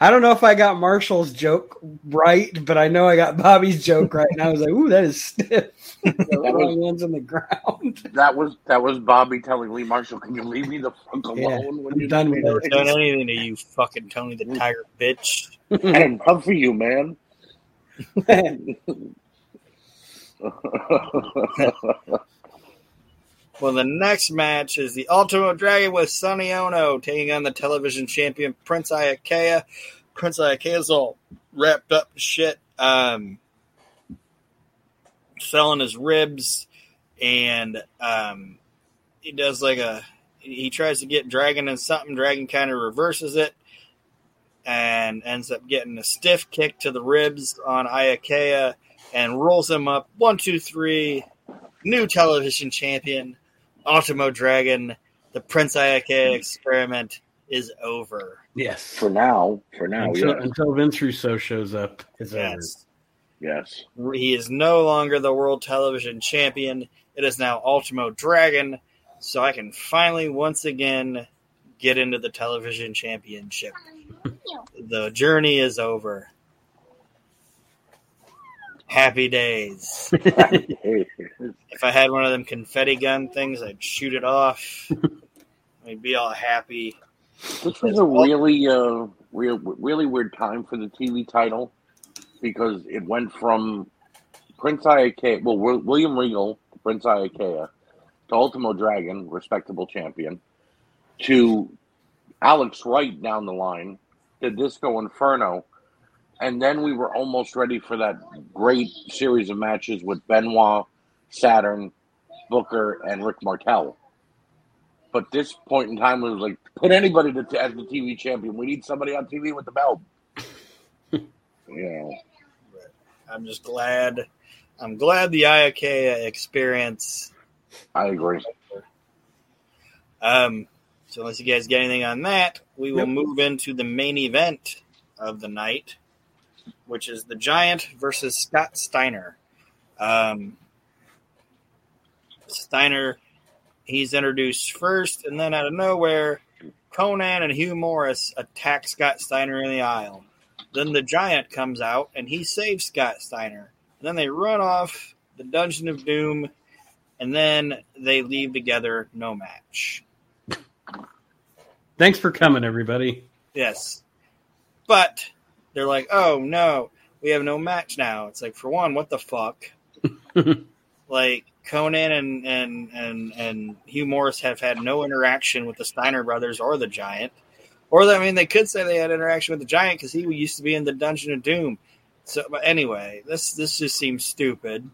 I don't know if I got Marshall's joke right, but I know I got Bobby's joke right. And I was like, ooh, that is stiff. the wrong ones in the ground. That was that was Bobby telling Lee Marshall, "Can you leave me the fuck alone Yeah, when I'm you done with Never it. done anything to you, fucking Tony the Tiger bitch. I didn't come for you, man." Well, the next match is the Ultimo Dragon with Sonny Onoo taking on the television champion Prince Iaukea. Prince Iaukea's all wrapped up shit, um, selling his ribs, and um, he does like a he tries to get Dragon in something. Dragon kind of reverses it and ends up getting a stiff kick to the ribs on Iaukea and rolls him up. One, two, three. New television champion. Ultimo Dragon, the Prince Iaukea experiment is over. yes. for now, for now, until, yeah, until Vince Russo shows up, it's Yes. yes. He is no longer the world television champion. It is now Ultimo Dragon. So I can finally once again get into the television championship. the journey is over. Happy days. <laughs> If I had one of them confetti gun things, I'd shoot it off. I'd be all happy. This was a really, uh, real, really weird time for the TV title because it went from Prince Iaukea, well, William Regal, Prince Iaukea, to Ultimo Dragon, respectable champion, to Alex Wright down the line, to Disco Inferno, and then we were almost ready for that great series of matches with Benoit, Saturn, Booker, and Rick Martel. But this point in time, it was like put anybody to, as the TV champion. We need somebody on TV with the belt. <laughs> yeah, I'm just glad. I'm glad the Iaukea experience. I agree. Um, so unless you guys get anything on that, we will Yep. move into the main event of the night, which is the Giant versus Scott Steiner. Um, Steiner, he's introduced first, and then out of nowhere, Conan and Hugh Morris attack Scott Steiner in the aisle. Then the Giant comes out and he saves Scott Steiner. And then they run off the Dungeon of Doom, and then they leave together, no match. Thanks for coming, everybody. Yes. But they're like, oh no, we have no match now. It's like, for one, what the fuck? <laughs> like, Conan and, and, and, and Hugh Morris have had no interaction with the Steiner brothers or the Giant. Or, I mean, they could say they had interaction with the Giant because he used to be in the Dungeon of Doom. So, but anyway, this this just seems stupid.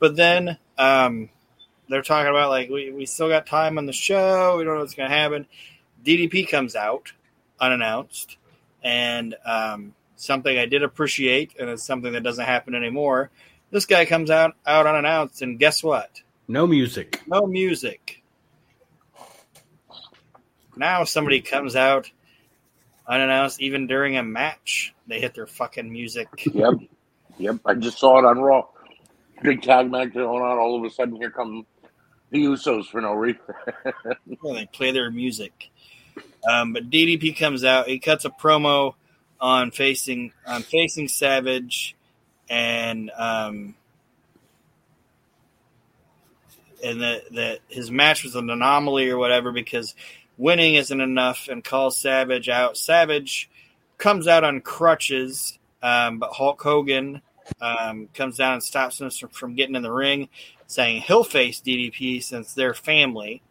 But then um, they're talking about like we, we still got time on the show. We don't know what's going to happen. DDP comes out unannounced, and um, something I did appreciate, and it's something that doesn't happen anymore. This guy comes out out unannounced, and guess what? No music. No music. Now somebody comes out unannounced, even during a match. They hit their fucking music. Yep, yep. I just saw it on Raw. Big tag match going on. All of a sudden, here come the Usos for no reason. <laughs> Well, they play their music. Um, but DDP comes out. He cuts a promo on facing on facing Savage, and um, and that that his match was an anomaly or whatever because winning isn't enough, and calls Savage out. Savage comes out on crutches, um, but Hulk Hogan um, comes down and stops him from, from getting in the ring, saying he'll face DDP since they're family.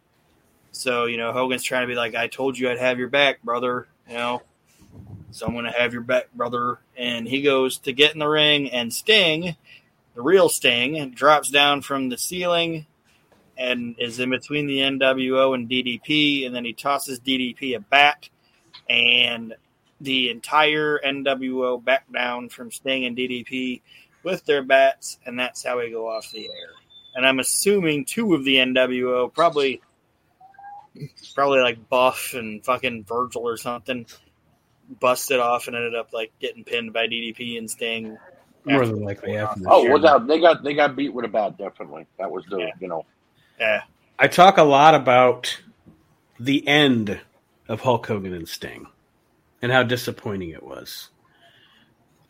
So, you know, Hogan's trying to be like, I told you I'd have your back, brother. You know, so I'm to have your back, brother. And he goes to get in the ring, and Sting, the real Sting, drops down from the ceiling and is in between the NWO and DDP. And then he tosses DDP a bat, and the entire NWO back down from Sting and DDP with their bats, and that's how we go off the air. And I'm assuming two of the NWO, probably probably like Buff and fucking Virgil or something, busted off and ended up like getting pinned by DDP and Sting. More than likely after this Oh, year. without they got they got beat with a bat. Definitely, that was the Yeah. you know. Yeah. I talk a lot about the end of Hulk Hogan and Sting and how disappointing it was.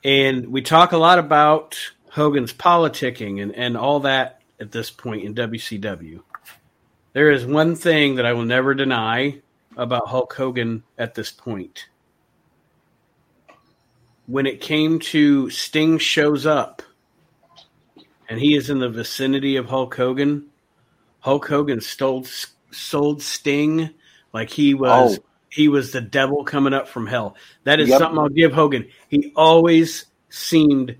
And we talk a lot about Hogan's politicking and, and all that at this point in WCW. There is one thing that I will never deny about Hulk Hogan at this point. When it came to Sting shows up and he is in the vicinity of Hulk Hogan, Hulk Hogan stole, sold Sting like he was Oh. he was the devil coming up from hell. That is Yep. something I'll give Hogan. He always seemed.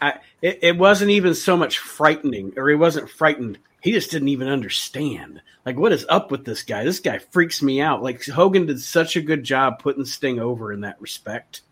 I, it, it wasn't even so much frightening, or he wasn't frightened. He just didn't even understand. Like, what is up with this guy? This guy freaks me out. Like Hogan did such a good job putting Sting over in that respect.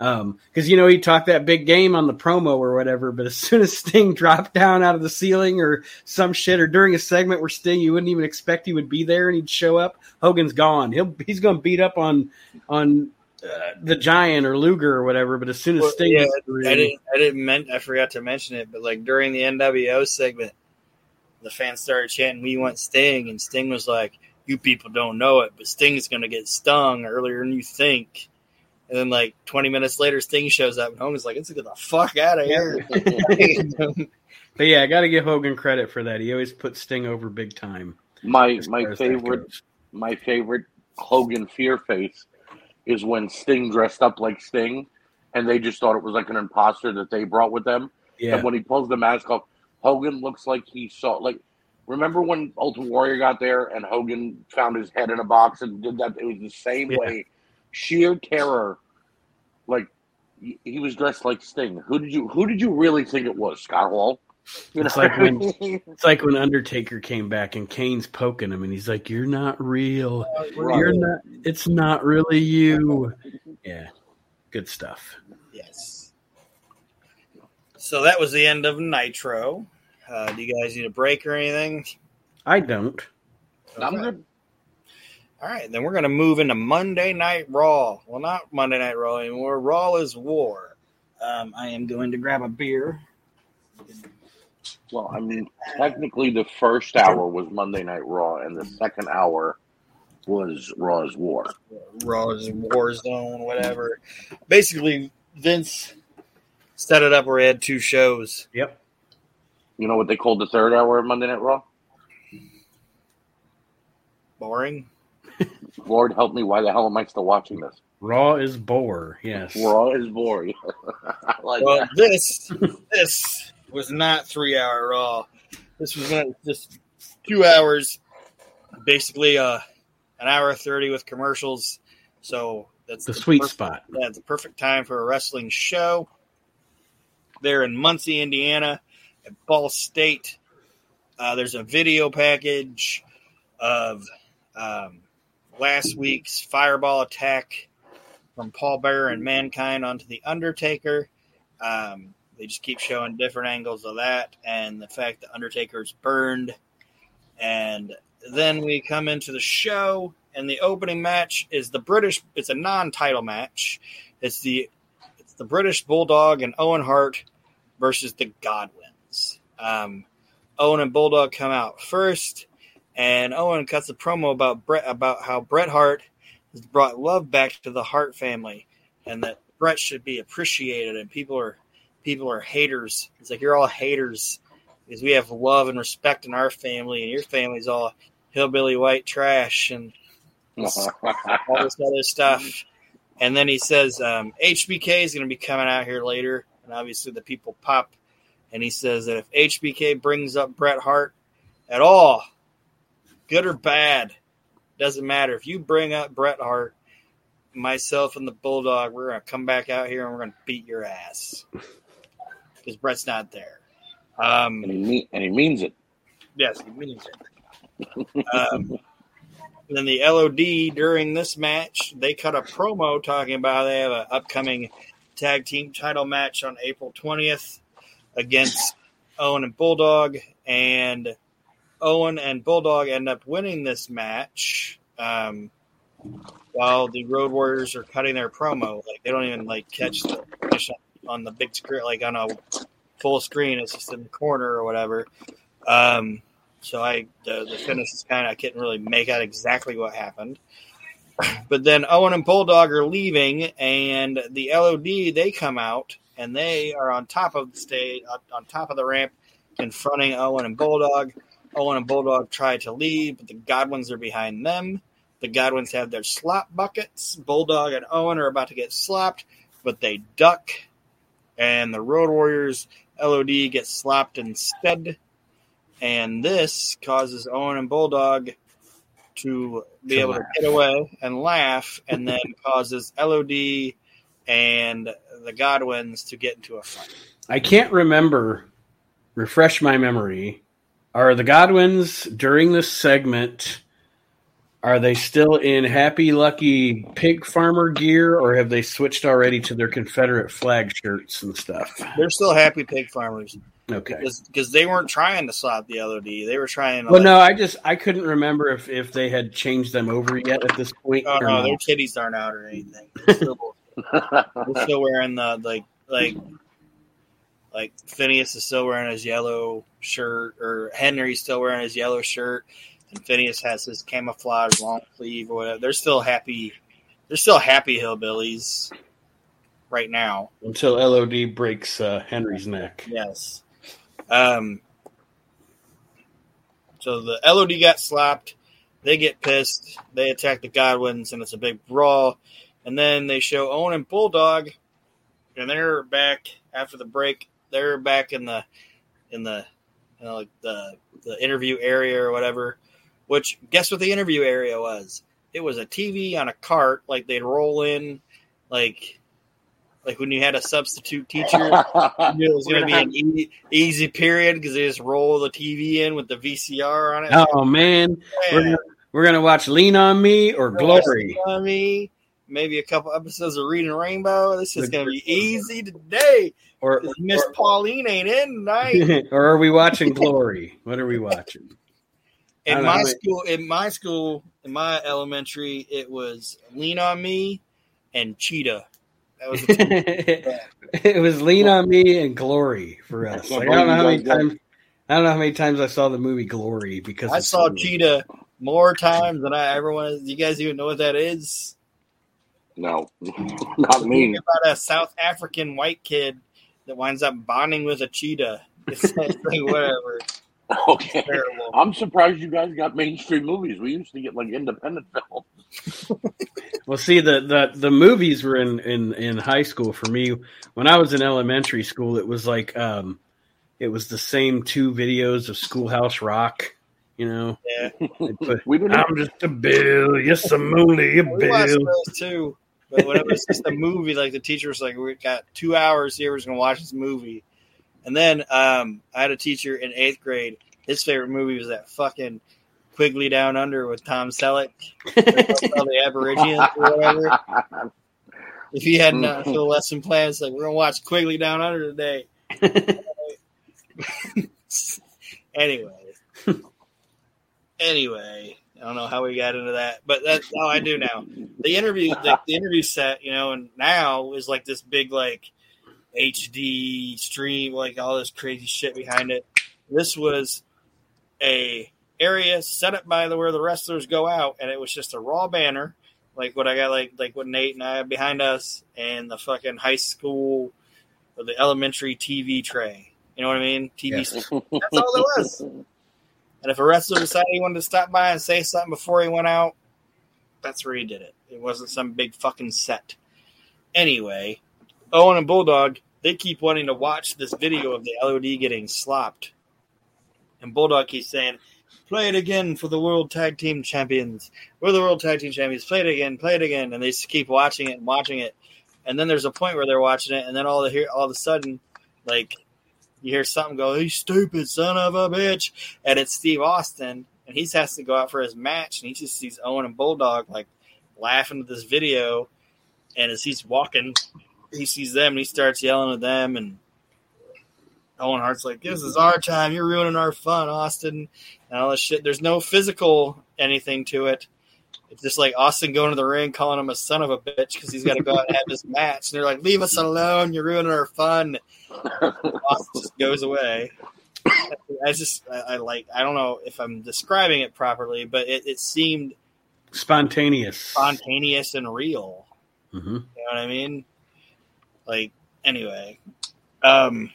Um, because you know he talked that big game on the promo or whatever, but as <laughs> soon as Sting dropped down out of the ceiling or some shit, or during a segment where Sting you wouldn't even expect he would be there and he'd show up, Hogan's gone. He'll he's going to beat up on on uh, the Giant or Luger or whatever. But as soon as Well, Sting, yeah, gets in the ring- I didn't. I didn't. meant. I forgot to mention it, but like during the NWO segment, the fans started chanting, "We want Sting," and Sting was like, "You people don't know it, but Sting's going to get stung earlier than you think." And then, like twenty minutes later, Sting shows up, and Hogan's like, "Let's get the fuck out of here." <laughs> but yeah, I got to give Hogan credit for that. He always put Sting over big time. My my far as that favorite my favorite Hogan fear face is when Sting dressed up like Sting, and they just thought it was like an imposter that they brought with them. Yeah, And when he pulls the mask off, Hogan looks like he saw like. Remember when Ultimate Warrior got there and Hogan found his head in a box and did that? It was the same Yeah. way, sheer terror. Like he he was dressed like Sting. Who did you Who did you really think it was? Scott Hall. You It's like when- <laughs> It's like when Undertaker came back and Kane's poking him, and he's like, "You're not real. You're not. It's not really you." <laughs> Yeah, good stuff. yes. So that was the end of Nitro. Uh, do you guys need a break or anything? I don't. I'm Okay. good. All right, then we're going to move into Monday Night Raw. Well, not Monday Night Raw anymore. Raw is War. Um, I am going to grab a beer. Well, I mean, technically, the first hour was Monday Night Raw, and the second hour was Raw's War. Raw's War Zone, whatever. Basically, Vince set it up where he had two shows. Yep. You know what they called the third hour of Monday Night Raw? Boring. <laughs> Lord help me, why the hell am I still watching this? Raw is bore. Yes. Raw is boring. <laughs> I like Well, that. this this was not three hour Raw. This was just two hours, basically uh, an hour thirty with commercials. So that's The sweet perfect- spot. Yeah, it's a perfect time for a wrestling show. They're in Muncie, Indiana, at Ball State. Uh, there's a video package of um, last week's Fireball attack from Paul Bearer and Mankind onto the Undertaker. Um, they just keep showing different angles of that and the fact that Undertaker's burned. And then we come into the show, and the opening match is the British. It's a non-title match. It's the the British Bulldog and Owen Hart versus the Godwins. Um, Owen and Bulldog come out first, and Owen cuts a promo about Bret about how Bret Hart has brought love back to the Hart family, and that Bret should be appreciated, and people are people are haters. It's like you're all haters because we have love and respect in our family, and your family's all hillbilly white trash and all this other stuff. And then he says um, HBK is going to be coming out here later, and obviously the people pop. And he says that if HBK brings up Bret Hart at all, good or bad, doesn't matter. If you bring up Bret Hart, myself and the Bulldog, we're going to come back out here and we're going to beat your ass because Bret's not there. Um, and, he mean, and he means it. Yes, he means it. <laughs> um, then the LOD during this match, they cut a promo talking about they have an upcoming tag team title match on April 20th against Owen and Bulldog. And Owen and Bulldog end up winning this match um, while the Road Warriors are cutting their promo. Like they don't even like catch the finish. on the big screen, like on a full screen. It's just in the corner or whatever. Um, so I the, the finish is kind of I couldn't really make out exactly what happened. <clears throat> But then Owen and Bulldog are leaving, and the LOD they come out and they are on top of the stage, on top of the ramp, confronting Owen and Bulldog. Owen and Bulldog try to leave, but the Godwins are behind them. The Godwins have their slop buckets. Bulldog and Owen are about to get slapped, but they duck, and the Road Warriors LOD get slapped instead. And this causes Owen and Bulldog to be To able to get away and laugh, and then <laughs> causes LOD and the Godwins to get into a fight. I can't remember. Refresh my memory. Are the Godwins during this segment? Are they still in happy lucky pig farmer gear, or have they switched already to their Confederate flag shirts and stuff? They're still happy pig farmers Okay. because they weren't trying to slap the LOD. They were trying to. Well, no, I just I couldn't remember if if they had changed them over yet at this point. Oh or no, not. their titties aren't out or anything. <laughs> They're still, they're still wearing the like like like Phineas is still wearing his yellow shirt, or Henry's still wearing his yellow shirt, and Phineas has his camouflage long sleeve or whatever. They're still happy. They're still happy hillbillies right now. until LOD breaks uh, Henry's neck. Yes. Um. So the LOD got slapped. They get pissed. They attack the Godwins, and it's a big brawl. And then they show Owen and Bulldog, and they're back after the break. They're back in the in the you know, like the the interview area or whatever. Which guess what the interview area was? It was a TV on a cart, like they'd roll in, like like when you had a substitute teacher <laughs> it was going to be an <laughs> e- easy period because they just roll the TV in with the VCR on it. Oh man, we're gonna, we're gonna watch Lean on Me or Glory. I mean, maybe a couple episodes of Reading Rainbow. This is going to be easy today. Or Miss Pauline ain't in tonight. <laughs> or are we watching Glory? What are we watching? In don't know, my school, in my school, in my elementary, it was Lean on Me and Cheetah. That was the <laughs> it was Lean on Me and Glory for us. Like, I don't know how many times. I don't know how many times I saw the movie Glory because I saw school. Cheetah more times than I ever wanted. You guys even know what that is? no, <laughs> not me. about a South African white kid that winds up bonding with a cheetah. It's like <laughs> whatever. <laughs> Okay. I'm surprised you guys got mainstream movies. We used to get like independent <laughs> films. Well, see, the, the, the movies were in, in, in high school for me. When I was in elementary school, it was like um, it was the same two videos of Schoolhouse Rock. You know, Yeah, put, We didn't. I'm just a bill, yes, I'm only a we watched bill. those too. But whenever it's just a movie, like the teacher was like, "We got two hours here. We're just gonna watch this movie." And then um, I had a teacher in eighth grade. His favorite movie was that fucking Quigley Down Under with Tom Selleck, <laughs> the Aborigines or whatever. If he had not for the lesson plan, it's like we're gonna watch Quigley Down Under today. <laughs> anyway, anyway, I don't know how we got into that, but that's how I do now. The interview, the, the interview set, you know, and now is like this big like HD stream, like all this crazy shit behind it. This was a area set up by the where the wrestlers go out, and it was just a raw banner, like what I got, like like what Nate and I have behind us, and the fucking high school or the elementary TV tray. You know what I mean? TV. Yes. That's all there was. And if a wrestler decided he wanted to stop by and say something before he went out, that's where he did it. It wasn't some big fucking set. Anyway, Owen and Bulldog, they keep wanting to watch this video of the LOD getting slopped. And Bulldog keeps saying, play it again for the World Tag Team Champions. We're the World Tag Team Champions. Play it again, play it again. And they just keep watching it and watching it. And then there's a point where they're watching it, and then all, the, all of a sudden, like, you hear something go, "You stupid son of a bitch," and it's Steve Austin, and he has to go out for his match, and he just sees Owen and Bulldog like laughing at this video, and as he's walking, he sees them, and he starts yelling at them, and Owen Hart's like, "This is our time. You're ruining our fun, Austin," and all this shit. There's no physical anything to it, It's just like Austin going to the ring, calling him a son of a bitch because he's got to go out and have this match. And they're like, "Leave us alone! You're ruining our fun." Austin just goes away. I just, I, I, like, I don't know if I'm describing it properly, but it, it seemed spontaneous, spontaneous and real. Mm-hmm. You know what I mean? Like, anyway, um,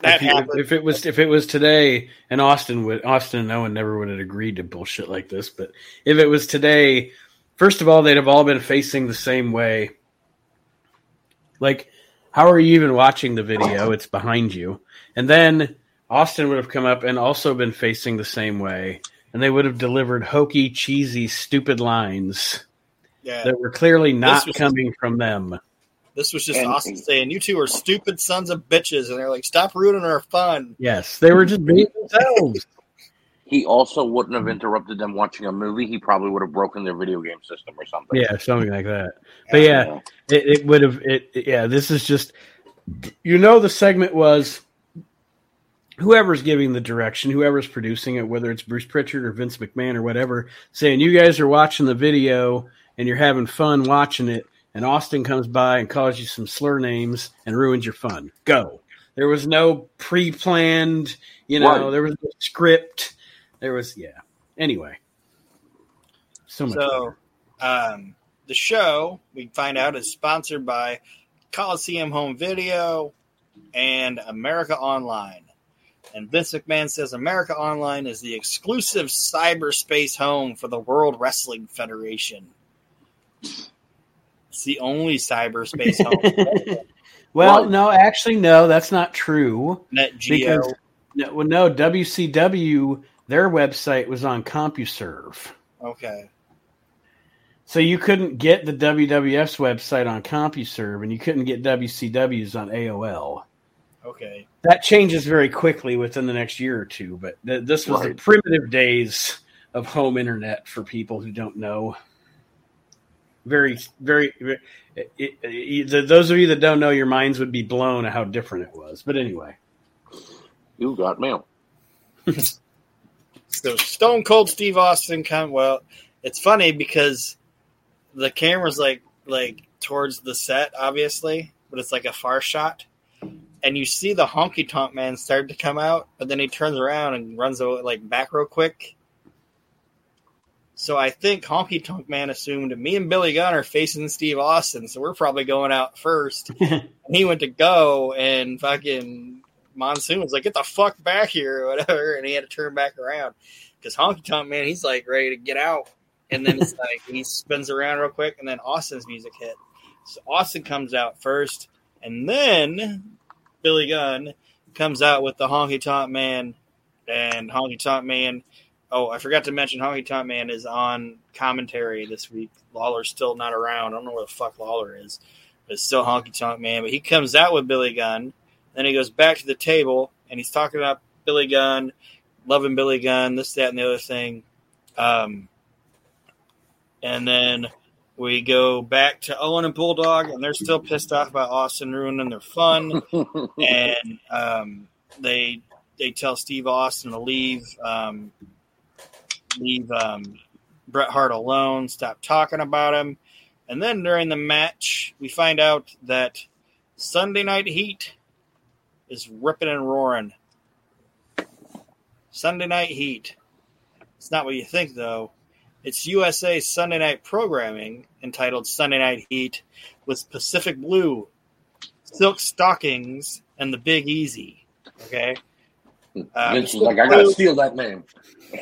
that if, happened. if it was if it was today, and Austin would Austin and Owen never would have agreed to bullshit like this. But if it was today, first of all, they'd have all been facing the same way. Like, how are you even watching the video? It's behind you, and then Austin would have come up and also been facing the same way, and they would have delivered hokey, cheesy, stupid lines yeah, that were clearly not coming from them. This was just And- Austin saying, "You two are stupid sons of bitches," and they're like, "Stop ruining our fun." Yes, they were just being themselves. <laughs> He also wouldn't have interrupted them watching a movie. He probably would have broken their video game system or something. Yeah, something like that. But yeah, it, it would have. It, it- yeah, this is just. You know, the segment was whoever's giving the direction, whoever's producing it, whether it's Bruce Prichard or Vince McMahon or whatever, saying you guys are watching the video and you're having fun watching it, and Austin comes by and calls you some slur names and ruins your fun. Go. There was no pre-planned, you know, Right. there was no script. There was yeah. Anyway. So much So, um, the show we find out is sponsored by Coliseum Home Video and America Online. And Vince McMahon says America Online is the exclusive cyberspace home for the World Wrestling Federation. It's the only cyberspace <laughs> home. Well, Right. no, actually, no, that's not true. Net Geo. Because no, well, no, WCW, their website was on CompuServe, Okay. so you couldn't get the WWF's website on CompuServe, and you couldn't get WCW's on AOL. Okay. That changes very quickly within the next year or two, but th- this was the primitive days of home internet for people who don't know. Very, very. very it, it, it- those of you that don't know, your minds would be blown at how different it was. But anyway. You got mail. <laughs> So Stone Cold Steve Austin come well, it's funny because the camera's like like towards the set, obviously, but it's like a far shot. And you see the honky tonk man start to come out, but then he turns around and runs away, like back real quick. So I think Honky Tonk Man assumed me and Billy Gunn are facing Steve Austin, so we're probably going out first. <laughs> and he went to go, and fucking Monsoon was like, "Get the fuck back here," or whatever, and he had to turn back around because Honky Tonk Man, he's like ready to get out, and then it's <laughs> like he spins around real quick, and then Austin's music hit. So Austin comes out first, and then Billy Gunn comes out with the Honky Tonk Man, and Honky Tonk Man. Oh, I forgot to mention Honky Tonk Man is on commentary this week. Lawler's still not around. I don't know where the fuck Lawler is, but it's still Honky Tonk Man. But he comes out with Billy Gunn. Then he goes back to the table and he's talking about Billy Gunn, loving Billy Gunn, this, that, and the other thing. Um, and then we go back to Owen and Bulldog, and they're still pissed off about Austin ruining their fun. <laughs> and um, they they tell Steve Austin to leave um, leave um, Bret Hart alone, stop talking about him. And then during the match, we find out that Sunday Night Heat is ripping and roaring. Sunday Night Heat. It's not what you think, though. It's USA Sunday night programming entitled Sunday Night Heat with Pacific Blue, Silk Stockings, and the Big Easy. Okay? Uh, Vince was like, I gotta steal that name.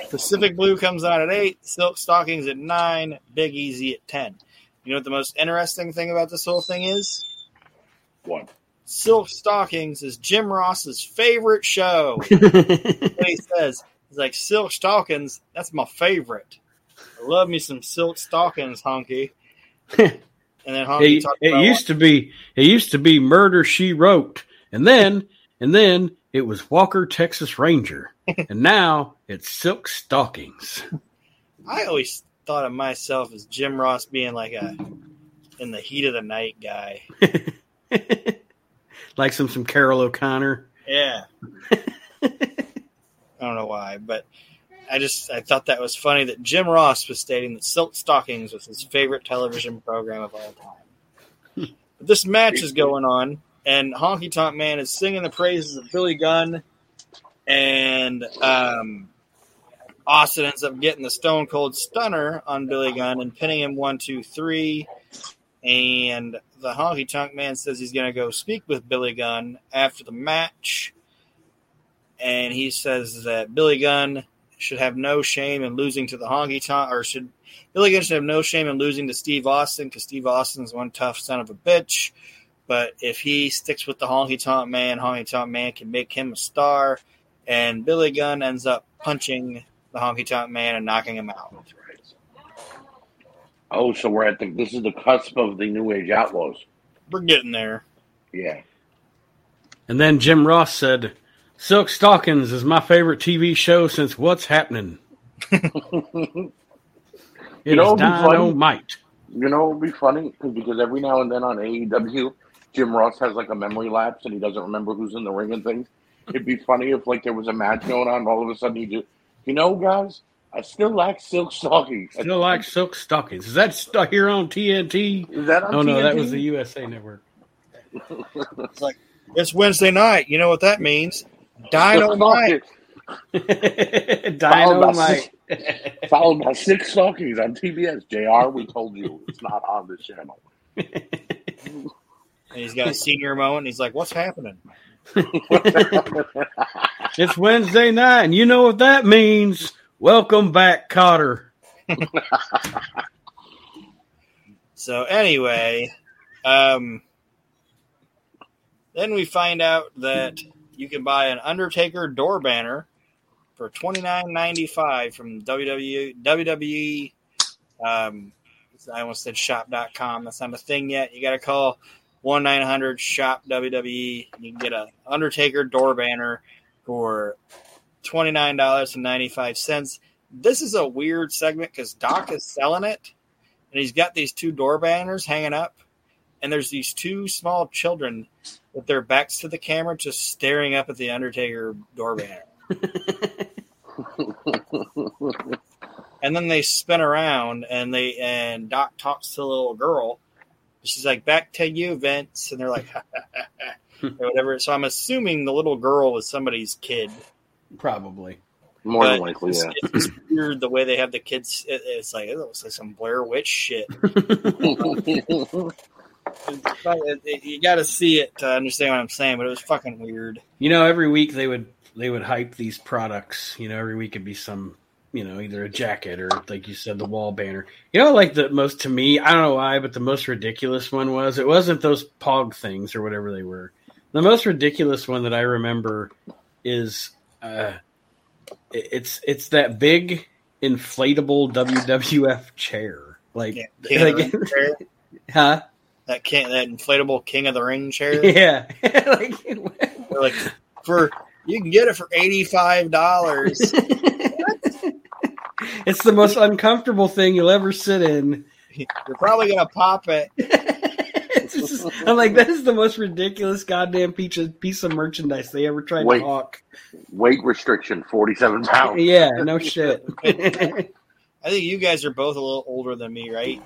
Pacific Blue comes on at 8, Silk Stockings at 9, Big Easy at 10. You know what the most interesting thing about this whole thing is? What? Silk Stockings is Jim Ross's favorite show. <laughs> what he says. He's like, Silk Stockings, that's my favorite. I love me some Silk Stockings, Honky. <laughs> And then Honky it, talked it about used to be it used to be murder she wrote and then and then it was walker texas ranger <laughs> and now it's silk stockings I always thought of myself as Jim Ross being like a in the heat of the night guy. <laughs> like some some carroll o'connor Yeah. <laughs> I don't know why, but I just I thought that was funny that Jim Ross was stating that Silk Stockings was his favorite television program of all time. but this match is going on, and Honky Tonk Man is singing the praises of Billy Gunn, and um, Austin ends up getting the Stone Cold Stunner on Billy Gunn and pinning him one, two, three. And the Honky Tonk Man says he's going to go speak with Billy Gunn after the match. And he says that Billy Gunn should have no shame in losing to the Honky Tonk, or should Billy Gunn should have no shame in losing to Steve Austin because Steve Austin's one tough son of a bitch. But if he sticks with the Honky Tonk Man, Honky Tonk Man can make him a star. And Billy Gunn ends up punching the Honky Tonk Man and knocking him out. Oh, so we're at the this is the cusp of the New Age Outlaws. We're getting there. Yeah. And then Jim Ross said, Silk Stockings is my favorite TV show since What's Happening. It <laughs> You know, is it'd be funny. dynamite. You know, it'd be funny 'cause- because every now and then on AEW, Jim Ross has like a memory lapse and he doesn't remember who's in the ring and things. It'd be funny if like there was a match going on, and all of a sudden he do, you know, guys, I still like silk stockings. Still like Silk Stockings. Is that st- here on TNT? Is that on Oh no, that was the USA Network. It's like it's Wednesday night. You know what that means? Dynamite. <laughs> Followed by Dynamite. followed by Silk Stockings on TBS. Jr. We told you it's not on this channel. <laughs> And he's got a senior moment. He's like, "What's happening?" <laughs> It's Wednesday night, and you know what that means. Welcome back, Kotter. <laughs> So anyway, um, then we find out that you can buy an Undertaker door banner for twenty nine ninety five from WWE. WWE um, I almost said shop.com. That's not a thing yet. You got to call one nine hundred shop WWE. You can get a Undertaker door banner for twenty nine dollars and ninety five cents. This is a weird segment because Doc is selling it and he's got these two door banners hanging up, and there's these two small children with their backs to the camera, just staring up at the Undertaker door banner. <laughs> and then they spin around, and they and Doc talks to the little girl. She's like, "Back to you, Vince," and they're like, <laughs> hmm. or whatever. So I'm assuming the little girl is somebody's kid. Probably. More than likely, it's, yeah. it's weird the way they have the kids. It, it's like it looks like some Blair Witch shit. <laughs> It's like- it- it- you got to see it to understand what I'm saying, but it was fucking weird. You know, every week they would they would hype these products. You know, every week it'd be some, you know, either a jacket or like you said, the wall banner. You know, like the most to me, I don't know why, but the most ridiculous one was it wasn't those Pog things or whatever they were. The most ridiculous one that I remember is uh, it's it's that big inflatable WWF chair, like, Yeah, <laughs> King of the like chair. huh? That king, that inflatable King of the Ring chair. <laughs> Yeah, <laughs> like. Like for you can get it for eighty five dollars. It's the most uncomfortable thing you'll ever sit in. You're probably gonna pop it. <laughs> Just- I'm like, that is the most ridiculous goddamn piece of, piece of merchandise they ever tried Wait. to hawk. Weight restriction: forty-seven pounds. Yeah, no shit. <laughs> I think you guys are both a little older than me, right?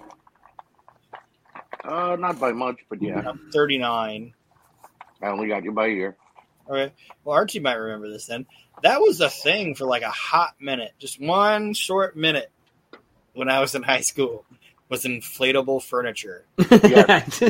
Uh, not by much, but yeah, I'm thirty nine. I only got you by a year. Okay. Well, Archie might remember this then. That was a thing for like a hot minute, just one short minute when I was in high school. Was inflatable furniture. Yes,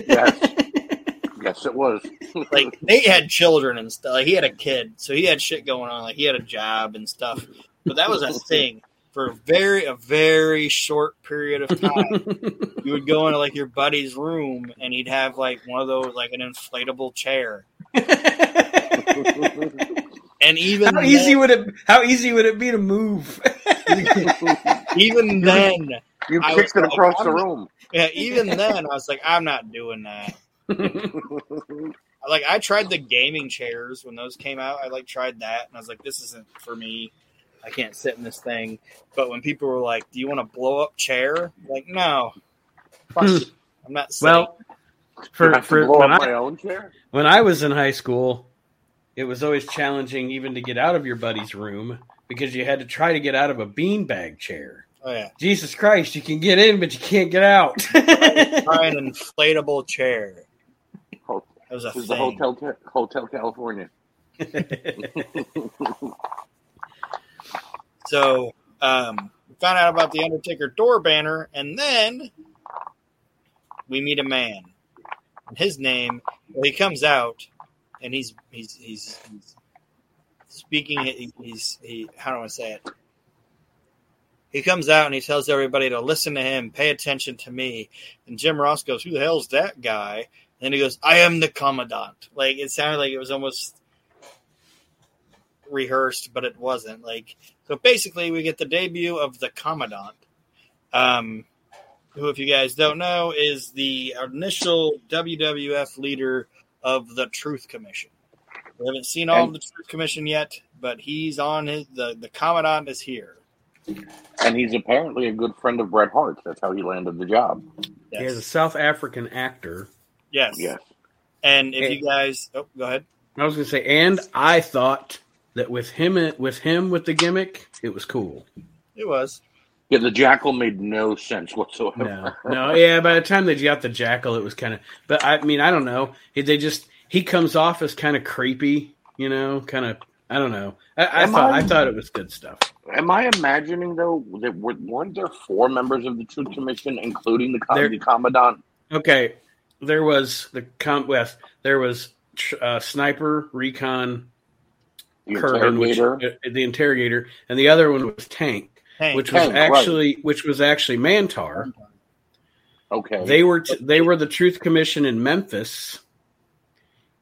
Yes, it was. <laughs> Like Nate had children and stuff. Like he had a kid, so he had shit going on. Like he had a job and stuff. But that was a thing for a very a very short period of time. you would go into like your buddy's room and he'd have like one of those like an inflatable chair. <laughs> And even how easy would it? How easy would it be to move? <laughs> even then, You I kicked it across like, the I'm room. yeah, even then, I was like, I'm not doing that. <laughs> Like I tried the gaming chairs when those came out. I like tried that, and I was like, this isn't for me. I can't sit in this thing. But when people were like, "Do you want a blow up chair?" I'm like, no, hmm. I'm not. Sitting. well, for for when I, my own chair. when I was in high school, it was always challenging even to get out of your buddy's room because you had to try to get out of a beanbag chair. Oh yeah, Jesus Christ, you can get in, but you can't get out. <laughs> try an inflatable chair. That was a This is the. Hotel Hotel California. <laughs> <laughs> So um, we found out about the Undertaker door banner, and then we meet a man. And his name, well, he comes out, and he's he's he's, he's speaking. he- He's he. How do I say it? He comes out and he tells everybody to listen to him, pay attention to me. And Jim Ross goes, "Who the hell's that guy?" And he goes, "I am the commandant." Like it sounded like it was almost rehearsed, but it wasn't. Like so, basically, we get the debut of the commandant, um, who, if you guys don't know, is the initial WWF leader of the Truth Commission. We haven't seen all of the Truth Commission yet, but he's on his. the The commandant is here. And he's apparently a good friend of Bret Hart. That's how he landed the job. Yes. He is a South African actor. yes. Yes. And if Hey. you guys, oh, go ahead. I was going to say, and I thought that with him, with him with the gimmick, it was cool. It was. Yeah, the Jackyl made no sense whatsoever. No, no, yeah. By the time they got the Jackyl, it was kind of. But I mean, I don't know. They just he comes off as kind of creepy, you know, kind of. I don't know. I, I thought I- I thought it was good stuff. Am I imagining though that were, weren't there four members of the Truth Commission, including the, com- There- the commandant? Okay, there was the com West. There was uh, sniper, recon, The Kurgan, which, uh, the interrogator, and the other one was tank, Hank, which was Tank, right. actually which was actually Mantaur. okay. They were t- they were the Truth Commission in Memphis,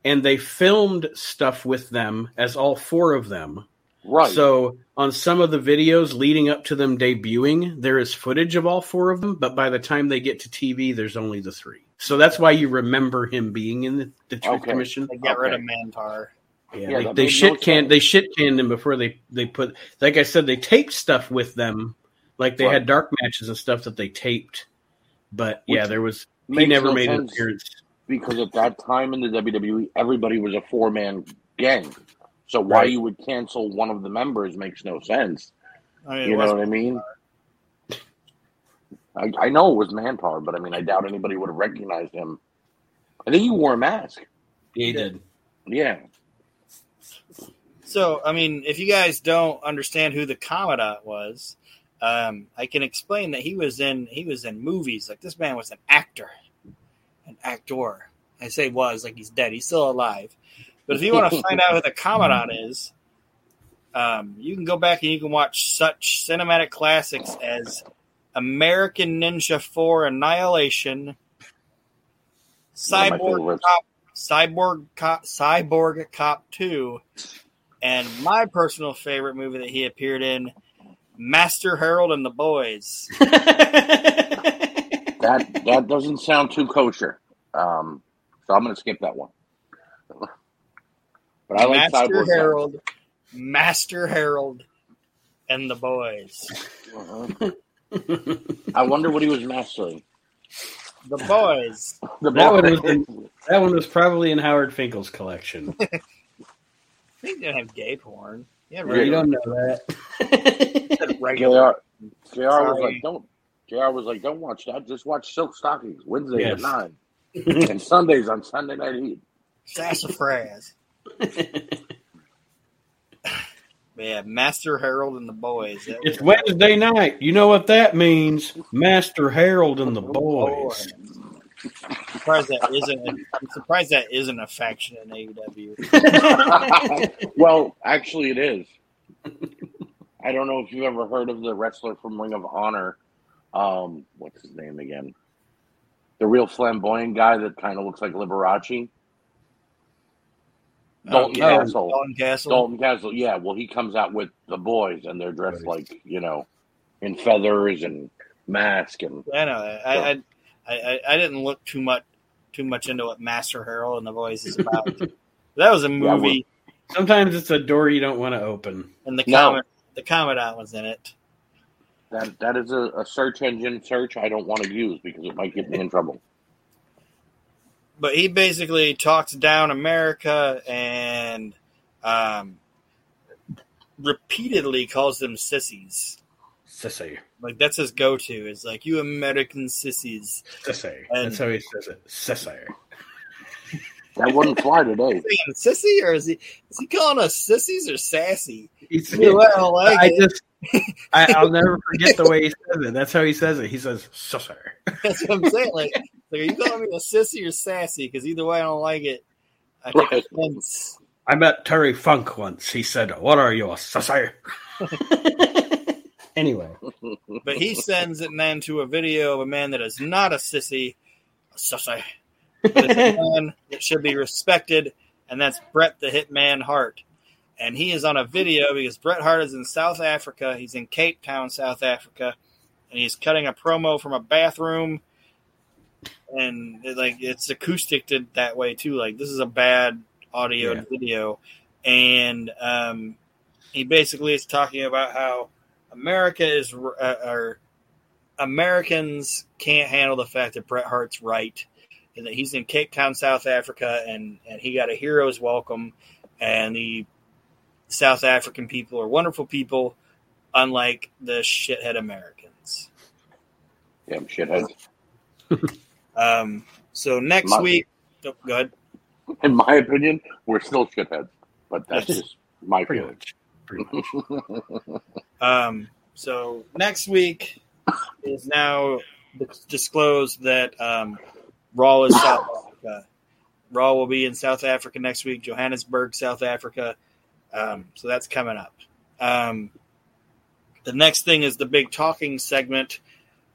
and they filmed stuff with them as all four of them. right. So on some of the videos leading up to them debuting, there is footage of all four of them, but by the time they get to TV, there's only the three. So that's why you remember him being in the, the Truth Okay. Commission. they get rid of Okay. Mantaur. Yeah, Yeah, they, that they made no shit can sense. they shit canned them before they they put like I said they taped stuff with them, like they Right. had dark matches and stuff that they taped. But yeah, there was he never no made an appearance. because at that time in the WWE, everybody was a four man gang. So why Right. you would cancel one of the members makes no sense. I mean, You know what I mean? I, I know it was Mantaur, but I mean, I doubt anybody would have recognized him. I think he wore a mask. He did. Yeah. So, I mean, if you guys don't understand who the Commandant was, um, I can explain that he was in he was in movies. Like this man was an actor, an actor. I say was like he's dead. He's still alive. But if you want to find out who the Commandant is, um, you can go back and you can watch such cinematic classics as American Ninja Four: Annihilation, One of my Cyborg. Cop, Cyborg Cop, Cyborg Cop Two, and my personal favorite movie that he appeared in, Master Harold and the Boys. <laughs> That that doesn't sound too kosher. Um, so I'm going to skip that one. <laughs> But I like Master Cyborg. Harold, Master Harold, and the Boys. Uh-huh. I wonder what he was mastering. The Boys. <laughs> The That one was in- that one was probably in Howard Finkel's collection. He didn't have gay porn. Yeah, you don't know that. <laughs> regular. JR, JR was like, don't. JR was like, don't watch that. Just watch Silk Stockings Wednesday Yes. at nine <laughs> and Sundays on Sunday Night Heat. Sassafras. <laughs> Yeah, Master Harold and the Boys. That it's Wednesday night. You know what that means? Master Harold and the boys. I'm surprised that isn't. I'm surprised that isn't a faction in AEW. <laughs> well, actually, it is. <laughs> I don't know if you've ever heard of the wrestler from Ring of Honor. Um, what's his name again? The real flamboyant guy that kind of looks like Liberace. Dalton Oh, Castle. Dalton Castle. Dalton Castle, yeah. Well, he comes out with the boys, and they're dressed like you know, in feathers and mask and I know that. I, I, I, I didn't look too much too much into what Master Harold and the Boys is about. <laughs> that was a Yeah, movie, Sometimes it's a door you don't want to open. and the No. common the Commandant was in it. that. That is a, a search engine search I don't want to use because it might get me in trouble. But he basically talks down America and um, repeatedly calls them sissies. Sissy. Like that's his go-to. Is like you American sissies. Sissy. And- That's how he says it. Sissy. That wouldn't fly today. Saying sissy, or is he is he calling us sissies or sassy? He's, Either way, I don't like I it. just, I, <laughs> I'll never forget the way he says it. That's how he says it. He says, "Sissy." That's what I'm saying. Like, like are you calling me a sissy or sassy? Because either way, I don't like it. I take Right. offense. I met Terry Funk once. He said, "What are you, a sissy?" <laughs> anyway, <laughs> But he sends it then to a video of a man that is not a sissy, a sissy. But a man <laughs> that should be respected, and that's Bret the Hitman Hart. And he is on a video because Bret Hart is in South Africa. He's in Cape Town, South Africa, and he's cutting a promo from a bathroom. And it, like it's acoustic that way too. Like this is a bad audio Yeah. video, and um, he basically is talking about how America is uh, or Americans can't handle the fact that Bret Hart's right and that he's in Cape Town, South Africa, and and he got a hero's welcome, and the South African people are wonderful people, unlike the shithead Americans. Damn shitheads. Um, so next My- week, oh, go ahead. In my opinion, we're still shitheads, but that's just my pretty feeling. much. Pretty much. <laughs> Um, so next week is now disclosed that um, Raw is South Africa. Raw will be in South Africa next week, Johannesburg, South Africa. Um, so that's coming up. Um, the next thing is the big talking segment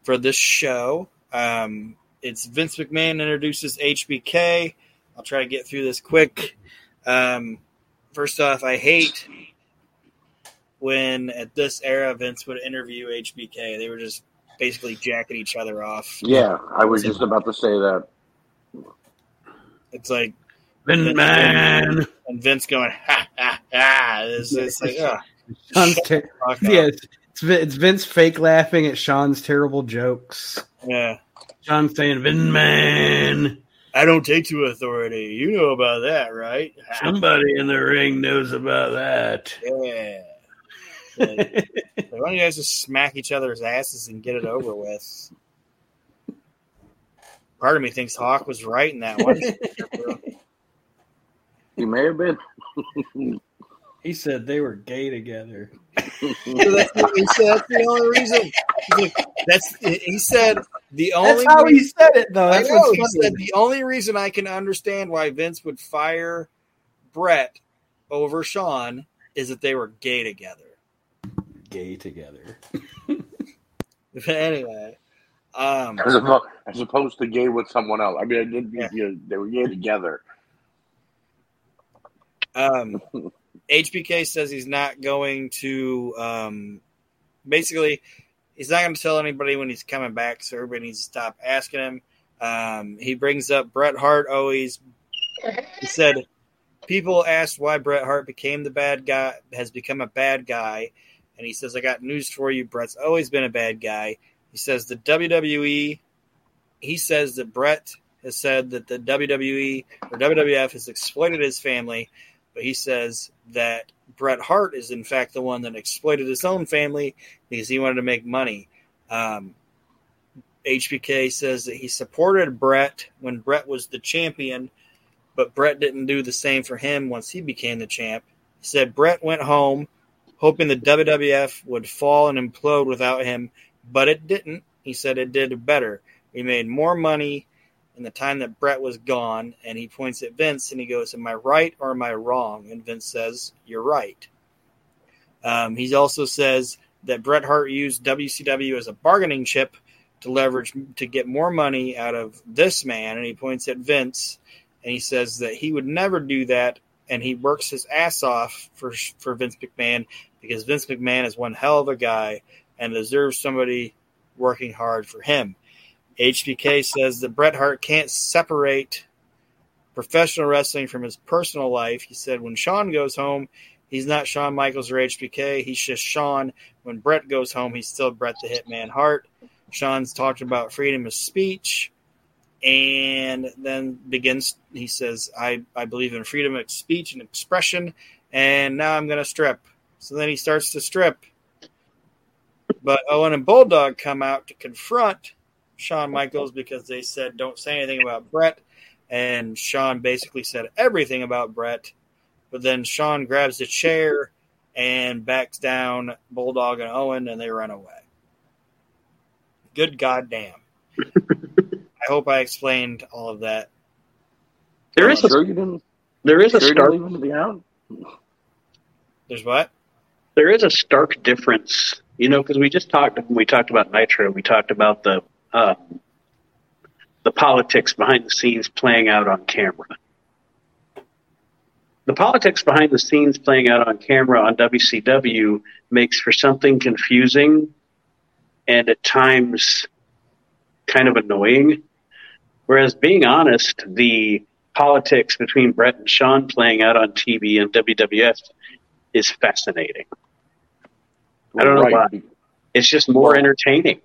for this show. Um, it's Vince McMahon introduces HBK. I'll try to get through this quick. Um, first off, I hate when at this era Vince would interview HBK. They were just basically jacking each other off. Yeah, I was just about to say that. It's like Vin Man. and Vince going ha ha ha. It's, it's like oh, Shawn's ter- fuck yeah, it's, it's Vince fake laughing at Shawn's terrible jokes. yeah. Shawn saying, "Vin Man." I don't take to authority. You know about that, right? Somebody in the ring knows about that. Yeah. Like, <laughs> why don't you guys just smack each other's asses and get it over with? Part of me thinks Hawk was right in that one. He may have been. He said they were gay together. So that's, he said that's the only reason. Like, That's he said the only. That's how he said it, though. I know, he funny. said the only reason I can understand why Vince would fire Bret over Shawn is that they were gay together. Gay together. But <laughs> anyway, um, As opposed, as opposed to gay with someone else. I mean, I did, Yeah. you, they were gay together. um, HBK says he's not going to. Um, basically, he's not going to tell anybody when he's coming back, so everybody needs to stop asking him. Um, he brings up Bret Hart always. He said people asked why Bret Hart became the bad guy, has become a bad guy, and he says, "I got news for you. Bret's always been a bad guy." He says the WWE. He says that Bret has said that the WWE or WWF has exploited his family, but he says that Bret Hart is in fact the one that exploited his own family because he wanted to make money. Um, HBK says that he supported Bret when Bret was the champion, but Bret didn't do the same for him once he became the champ. He said Bret went home hoping the WWF would fall and implode without him, but it didn't. He said it did better. We made more money in the time that Bret was gone, and he points at Vince and he goes, Am I right or am I wrong? And Vince says, You're right. Um, he also says that Bret Hart used WCW as a bargaining chip to leverage to get more money out of this man, and he points at Vince and he says that he would never do that, and he works his ass off for for Vince McMahon because Vince McMahon is one hell of a guy and deserves somebody working hard for him. HBK says that Bret Hart can't separate professional wrestling from his personal life. He said when Shawn goes home, he's not Shawn Michaels or HBK. He's just Shawn. When Bret goes home, he's still Bret the Hitman Hart. Shawn's talked about freedom of speech and then begins, he says, I, I believe in freedom of speech and expression. and now I'm going to strip. So then he starts to strip. But Owen and Bulldog come out to confront Shawn Michaels because they said, don't say anything about Bret. And Shawn basically said everything about Bret. But then Shawn grabs a chair and backs down Bulldog and Owen, and they run away. Good goddamn. <laughs> I hope I explained all of that. There is a, sure you didn't. there is a Sure you didn't leave him to be out. There's what? There is a stark difference, you know, because we just talked when we talked about Nitro, we talked about the uh, the politics behind the scenes playing out on camera. The politics behind the scenes playing out on camera on WCW makes for something confusing and at times kind of annoying. Whereas, being honest, the politics between Bret and Shawn playing out on TV and WWF is fascinating. I don't know why. It's just more Well- entertaining.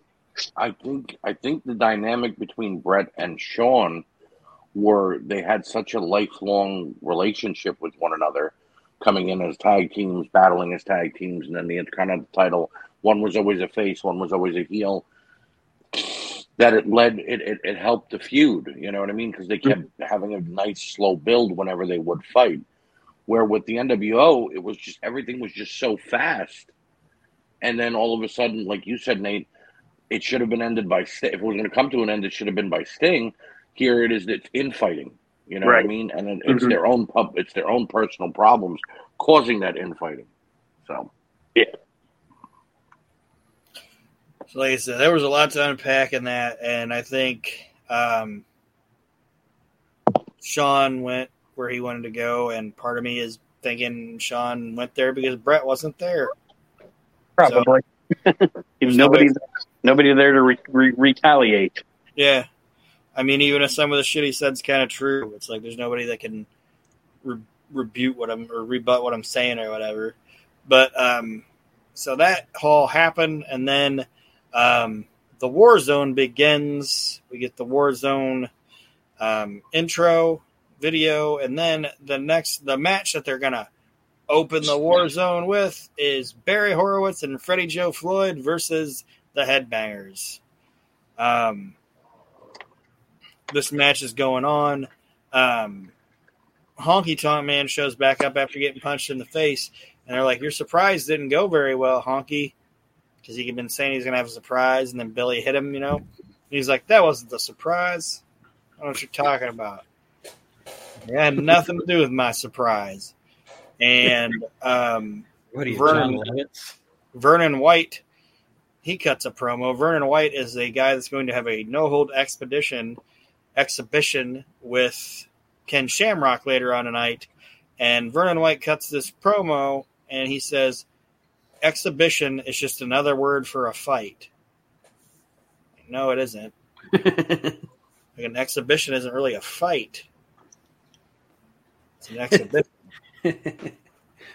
I think I think the dynamic between Bret and Shawn were they had such a lifelong relationship with one another, coming in as tag teams, battling as tag teams, and then the kind Intercontinental title. One was always a face, one was always a heel. That it led it, it, it helped the feud. You know what I mean? Because they kept mm-hmm. having a nice slow build whenever they would fight. Where with the NWO, it was just everything was just so fast, and then all of a sudden, like you said, Nate it should have been ended by Sting. If it was going to come to an end, it should have been by Sting. Here it is. It's infighting. You know what I mean? And it, it's Mhm. their own pub. It's their own personal problems causing that infighting. So yeah. So like I said, there was a lot to unpack in that, and I think um, Shawn went where he wanted to go, and part of me is thinking Shawn went there because Bret wasn't there. Probably. There's <laughs> nobody, no nobody there to re- re- retaliate. Yeah, I mean, even if some of the shit he said's kind of true, it's like there's nobody that can re- rebut what I'm or rebut what I'm saying or whatever. But um, so that all happened, and then um, the war zone begins. We get the war zone um, intro video, and then the next the match that they're gonna open the war zone with is Barry Horowitz and Freddie Joe Floyd versus the Headbangers. Um, this match is going on. Um, Honky Tonk Man shows back up after getting punched in the face, and they're like, "Your surprise didn't go very well, Honky," because he had been saying he's to have a surprise, and then Billy hit him. You know, and he's like, "That wasn't the surprise. I don't know what you're talking about. It had nothing to do with my surprise." And um, What you, Vernon- Vernon White, he cuts a promo. Vernon White is a guy that's going to have a no hold expedition exhibition with Ken Shamrock later on tonight. And Vernon White cuts this promo and he says, Exhibition is just another word for a fight. No, it isn't. <laughs> Like an exhibition isn't really a fight. It's an exhibition. <laughs>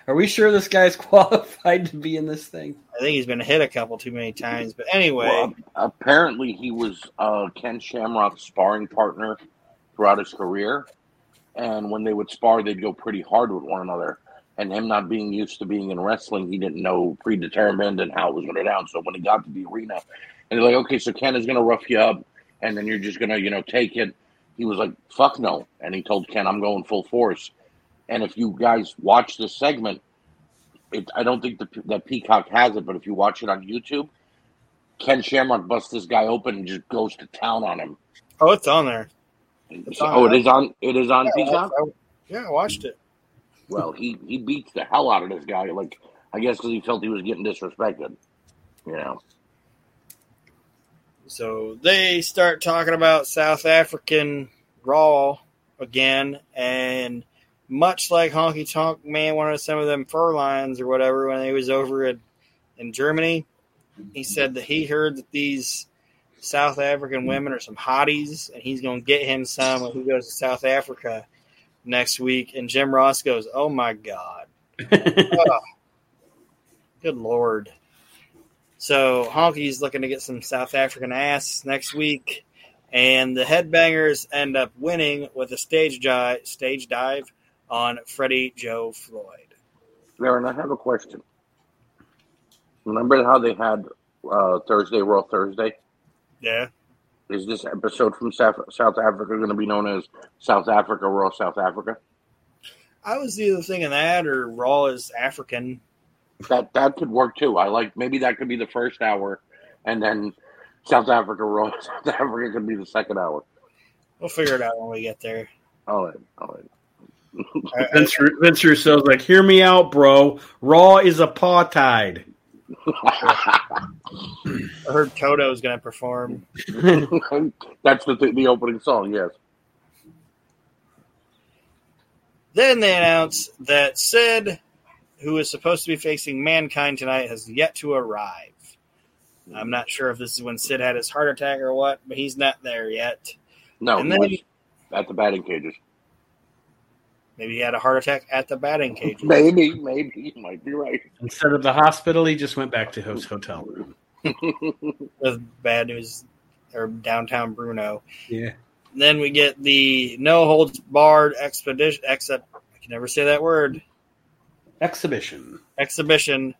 Are we sure this guy's <laughs> qualified to be in this thing? I think he's been hit a couple too many times. But anyway, well, apparently he was uh, Ken Shamrock's sparring partner throughout his career, and when they would spar, they'd go pretty hard with one another. And him not being used to being in wrestling, he didn't know predetermined and how it was going to go down. So when he got to the arena, and they're like, "Okay, so Ken is going to rough you up, and then you're just going to, you know, take it." He was like, "Fuck no," and he told Ken, "I'm going full force." And if you guys watch this segment, it, I don't think the, that Peacock has it, but if you watch it on YouTube, Ken Shamrock busts this guy open and just goes to town on him. oh, it's on there. So- oh, it is on. It is on Yeah, Peacock. I- yeah, I watched it. Well, he he beats the hell out of this guy. Like I guess because he felt he was getting disrespected. You know. So they start talking about South African Raw again, and much like Honky Tonk Man wanted some of them fräuleins or whatever when he was over in, in Germany, he said that he heard that these South African women are some hotties, and he's going to get him some when he goes to South Africa next week. And Jim Ross goes, "Oh my god." Oh, <laughs> good lord. So Honky's looking to get some South African ass next week, and the Headbangers end up winning with a stage dive, stage dive on Freddie Joe Floyd. Aron, I have a question. Remember how they had uh, Thursday Raw Thursday? Yeah. Is this episode from South, South Africa going to be known as South Africa Raw South Africa? I was either thinking that or Raw is African. That that could work too. I like maybe that could be the first hour, and then South Africa Raw <laughs> South Africa could be the second hour. We'll figure it out when we get there. All right, all right. I, <laughs> Vince, Vince Russo's like, hear me out, bro. Raw is apartheid. <laughs> I heard Toto's going to perform. <laughs> That's the the opening song. Yes. Then they announce that Sid, who is supposed to be facing Mankind tonight, has yet to arrive. I'm not sure if this is when Sid had his heart attack or what, but he's not there yet. No, And he then- was at the batting cages. Maybe he had a heart attack at the batting cage. <laughs> Maybe, maybe you might be right. Instead of the hospital, he just went back to his hotel room. <laughs> with bad news or downtown Bruno. Yeah. Then we get the no holds barred expedition. Except I can never say that word. Exhibition. Exhibition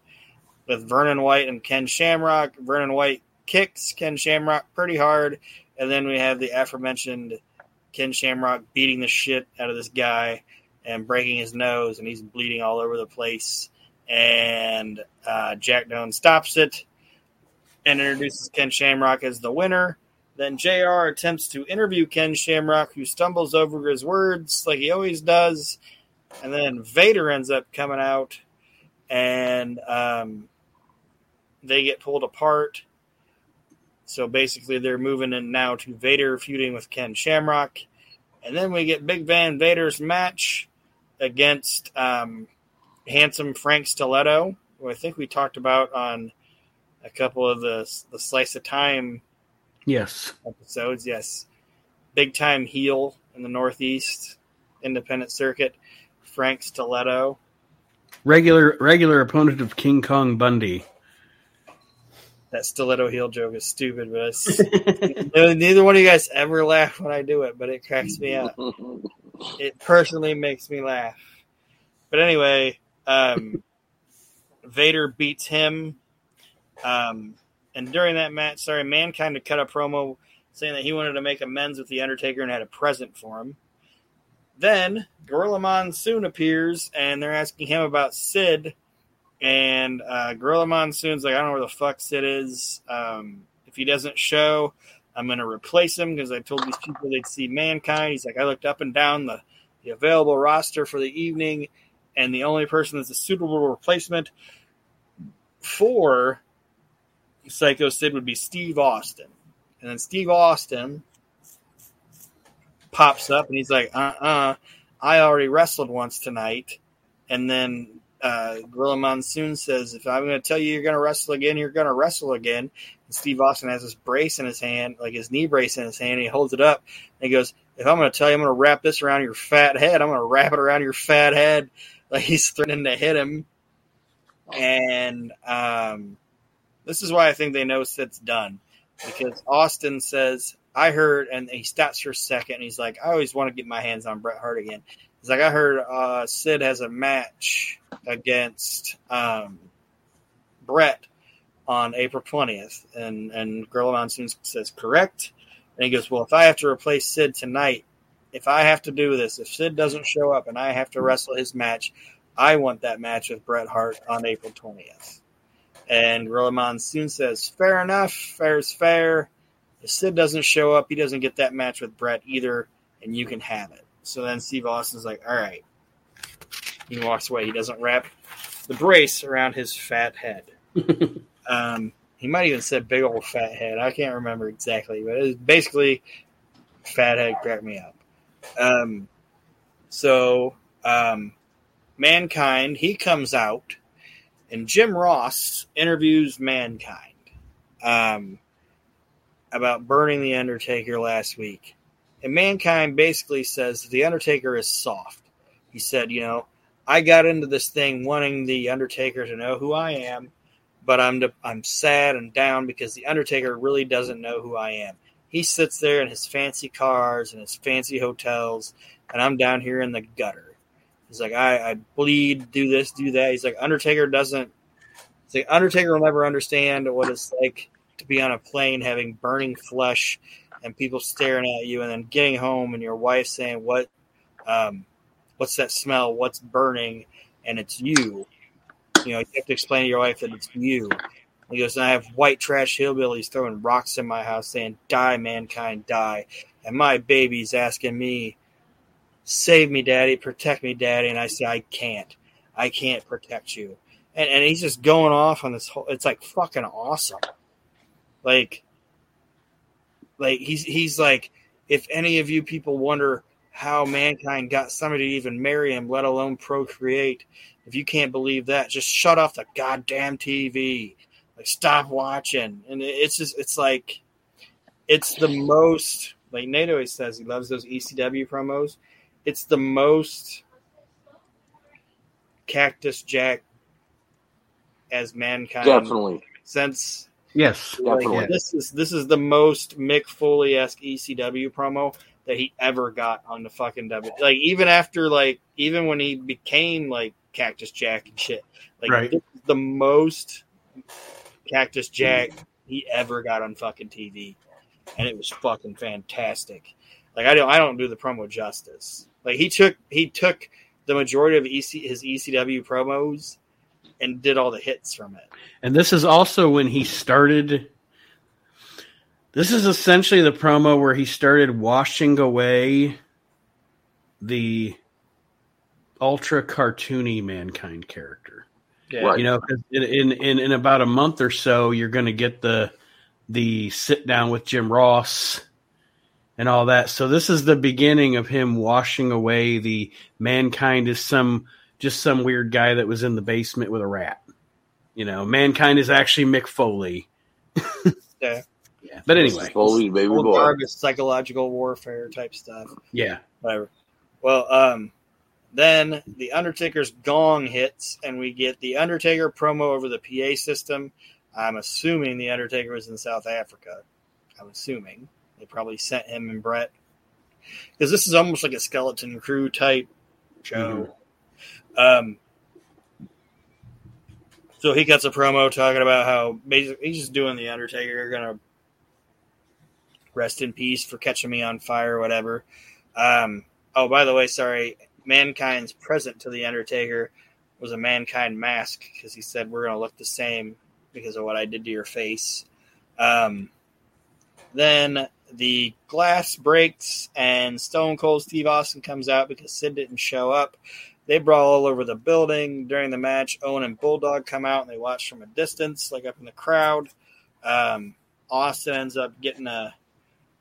with Vernon White and Ken Shamrock. Vernon White kicks Ken Shamrock pretty hard, and then we have the aforementioned Ken Shamrock beating the shit out of this guy and breaking his nose, and he's bleeding all over the place. And uh, Jack Doan stops it and introduces Ken Shamrock as the winner. Then JR attempts to interview Ken Shamrock, who stumbles over his words like he always does. And then Vader ends up coming out, and um, they get pulled apart. So basically, they're moving in now to Vader feuding with Ken Shamrock. And then we get Big Van Vader's match against um, handsome Frank Stiletto, who I think we talked about on a couple of the the Slice of Time Yes. episodes. Yes, big time heel in the Northeast independent circuit, Frank Stiletto. Regular regular opponent of King Kong Bundy. That stiletto heel joke is stupid, but it's, <laughs> neither one of you guys ever laugh when I do it, but it cracks me up. <laughs> It personally makes me laugh. But anyway, um, Vader beats him. Um, and during that match, sorry, Mankind had cut a promo saying that he wanted to make amends with The Undertaker and had a present for him. Then Gorilla Monsoon appears and they're asking him about Sid. And uh, Gorilla Monsoon's like, I don't know where the fuck Sid is. Um, if he doesn't show, I'm going to replace him because I told these people they'd see Mankind. He's like, I looked up and down the, the available roster for the evening, and the only person that's a suitable replacement for Psycho Sid would be Steve Austin. And then Steve Austin pops up and he's like, uh uh I already wrestled once tonight. And then uh, Gorilla Monsoon says, if I'm going to tell you you're going to wrestle again, you're going to wrestle again. And Steve Austin has this brace in his hand, like his knee brace in his hand, and he holds it up. And he goes, if I'm going to tell you I'm going to wrap this around your fat head, I'm going to wrap it around your fat head. <laughs> Like he's threatening to hit him. And um, this is why I think they know Sid's done. Because Austin says, I heard, and he stops for a second, and he's like, I always want to get my hands on Bret Hart again. He's like, I heard uh, Sid has a match against um, Bret on April 20th. And, and Gorilla Monsoon says, correct. And he goes, Well, if I have to replace Sid tonight, if I have to do this, if Sid doesn't show up and I have to wrestle his match, I want that match with Bret Hart on April 20th. And Gorilla Monsoon says, Fair enough. Fair is fair. If Sid doesn't show up, he doesn't get that match with Bret either, and you can have it. So then Steve Austin's like, All right. He walks away. He doesn't wrap the brace around his fat head. <laughs> um, he might even said big old fat head. I can't remember exactly, but it was basically fat head cracked me up. Um, so um, mankind he comes out, and Jim Ross interviews mankind um, about burning the Undertaker last week, and mankind basically says the Undertaker is soft. He said, you know, I got into this thing wanting the Undertaker to know who I am but I'm I'm sad and down because the Undertaker really doesn't know who I am. He sits there in his fancy cars and his fancy hotels, and I'm down here in the gutter. He's like, I, I bleed, do this, do that. He's like, Undertaker doesn't. He's like, Undertaker will never understand what it's like to be on a plane having burning flesh and people staring at you, and then getting home and your wife saying, "What, um, what's that smell? What's burning?" And it's you. You know, you have to explain to your wife that it's you. He goes, I have white trash hillbillies throwing rocks in my house saying, Die, mankind, die. And my baby's asking me, Save me, daddy, protect me, daddy. And I say, I can't. I can't protect you. And, and he's just going off on this whole, it's like fucking awesome. Like, like he's, he's like, if any of you people wonder how mankind got somebody to even marry him, let alone procreate, if you can't believe that, just shut off the goddamn TV like stop watching and it's just it's like it's the most like nate always says he loves those ecw promos it's the most cactus jack as mankind Definitely. since Yes. like, Definitely. this is this is the most mick foley-esque ecw promo that he ever got on the fucking w like even after like even when he became like cactus jack and shit like Right. this is the most Cactus Jack he ever got on fucking TV, and it was fucking fantastic. Like I don't I don't do the promo justice. Like he took he took the majority of EC, his ECW promos and did all the hits from it. And this is also when he started. This is essentially the promo where he started washing away the ultra cartoony mankind character. Yeah, Right. You know, in, in in in about a month or so, you're going to get the the sit down with Jim Ross and all that. So this is the beginning of him washing away the mankind is some just some weird guy that was in the basement with a rat. You know, mankind is actually Mick Foley. <laughs> Yeah. Yeah. But anyway, Foley's baby old boy. garbage psychological warfare type stuff. yeah. Whatever. Well, um, then the Undertaker's gong hits, and we get the Undertaker promo over the PA system. I'm assuming the Undertaker was in South Africa. I'm assuming they probably sent him and Bret because this is almost like a skeleton crew type show. Um, so he cuts a promo talking about how basically he's just doing the Undertaker, gonna rest in peace for catching me on fire, or whatever. Um, oh, by the way, sorry, Mankind's present to the Undertaker was a Mankind mask because he said we're gonna look the same because of what I did to your face. Um, then the glass breaks and Stone Cold Steve Austin comes out because Sid didn't show up. They brawl all over the building during the match. Owen and Bulldog come out and they watch from a distance, like up in the crowd. Um, Austin ends up getting a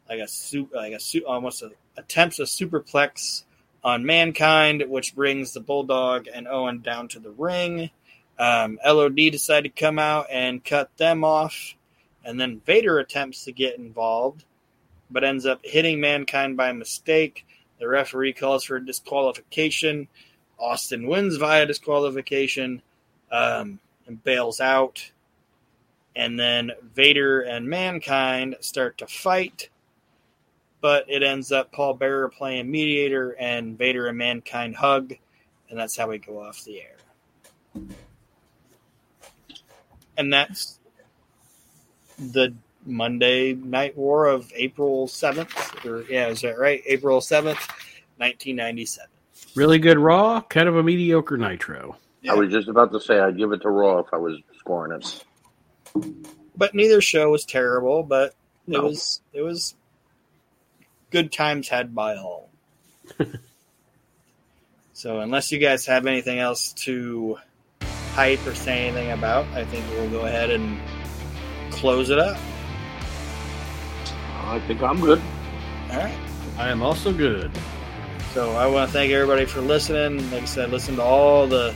like a suit, like a suit, almost a, attempts a superplex on Mankind, which brings the Bulldog and Owen down to the ring. Um, LOD decided to come out and cut them off, and then Vader attempts to get involved, but ends up hitting Mankind by mistake. The referee calls for disqualification. Austin wins via disqualification um, and bails out. And then Vader and Mankind start to fight, but it ends up Paul Bearer playing mediator and Vader and Mankind hug, and that's how we go off the air. And that's the Monday Night War of April 7th. Or, yeah, is that right? April 7th, 1997. Really good Raw, kind of a mediocre Nitro. I was just about to say I'd give it to Raw if I was scoring it. But neither show was terrible, but it No. was it was good times had by all. <laughs> so unless you guys have anything else to hype or say anything about, I think we'll go ahead and close it up. I think I'm good. All right. I am also good. So I want to thank everybody for listening. Like I said, listen to all the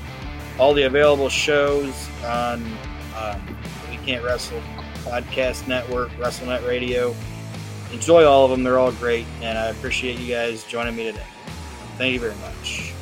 all the available shows on um, We Can't Wrestle Podcast Network, WrestleNet Radio. Enjoy all of them; they're all great, and I appreciate you guys joining me today. Thank you very much.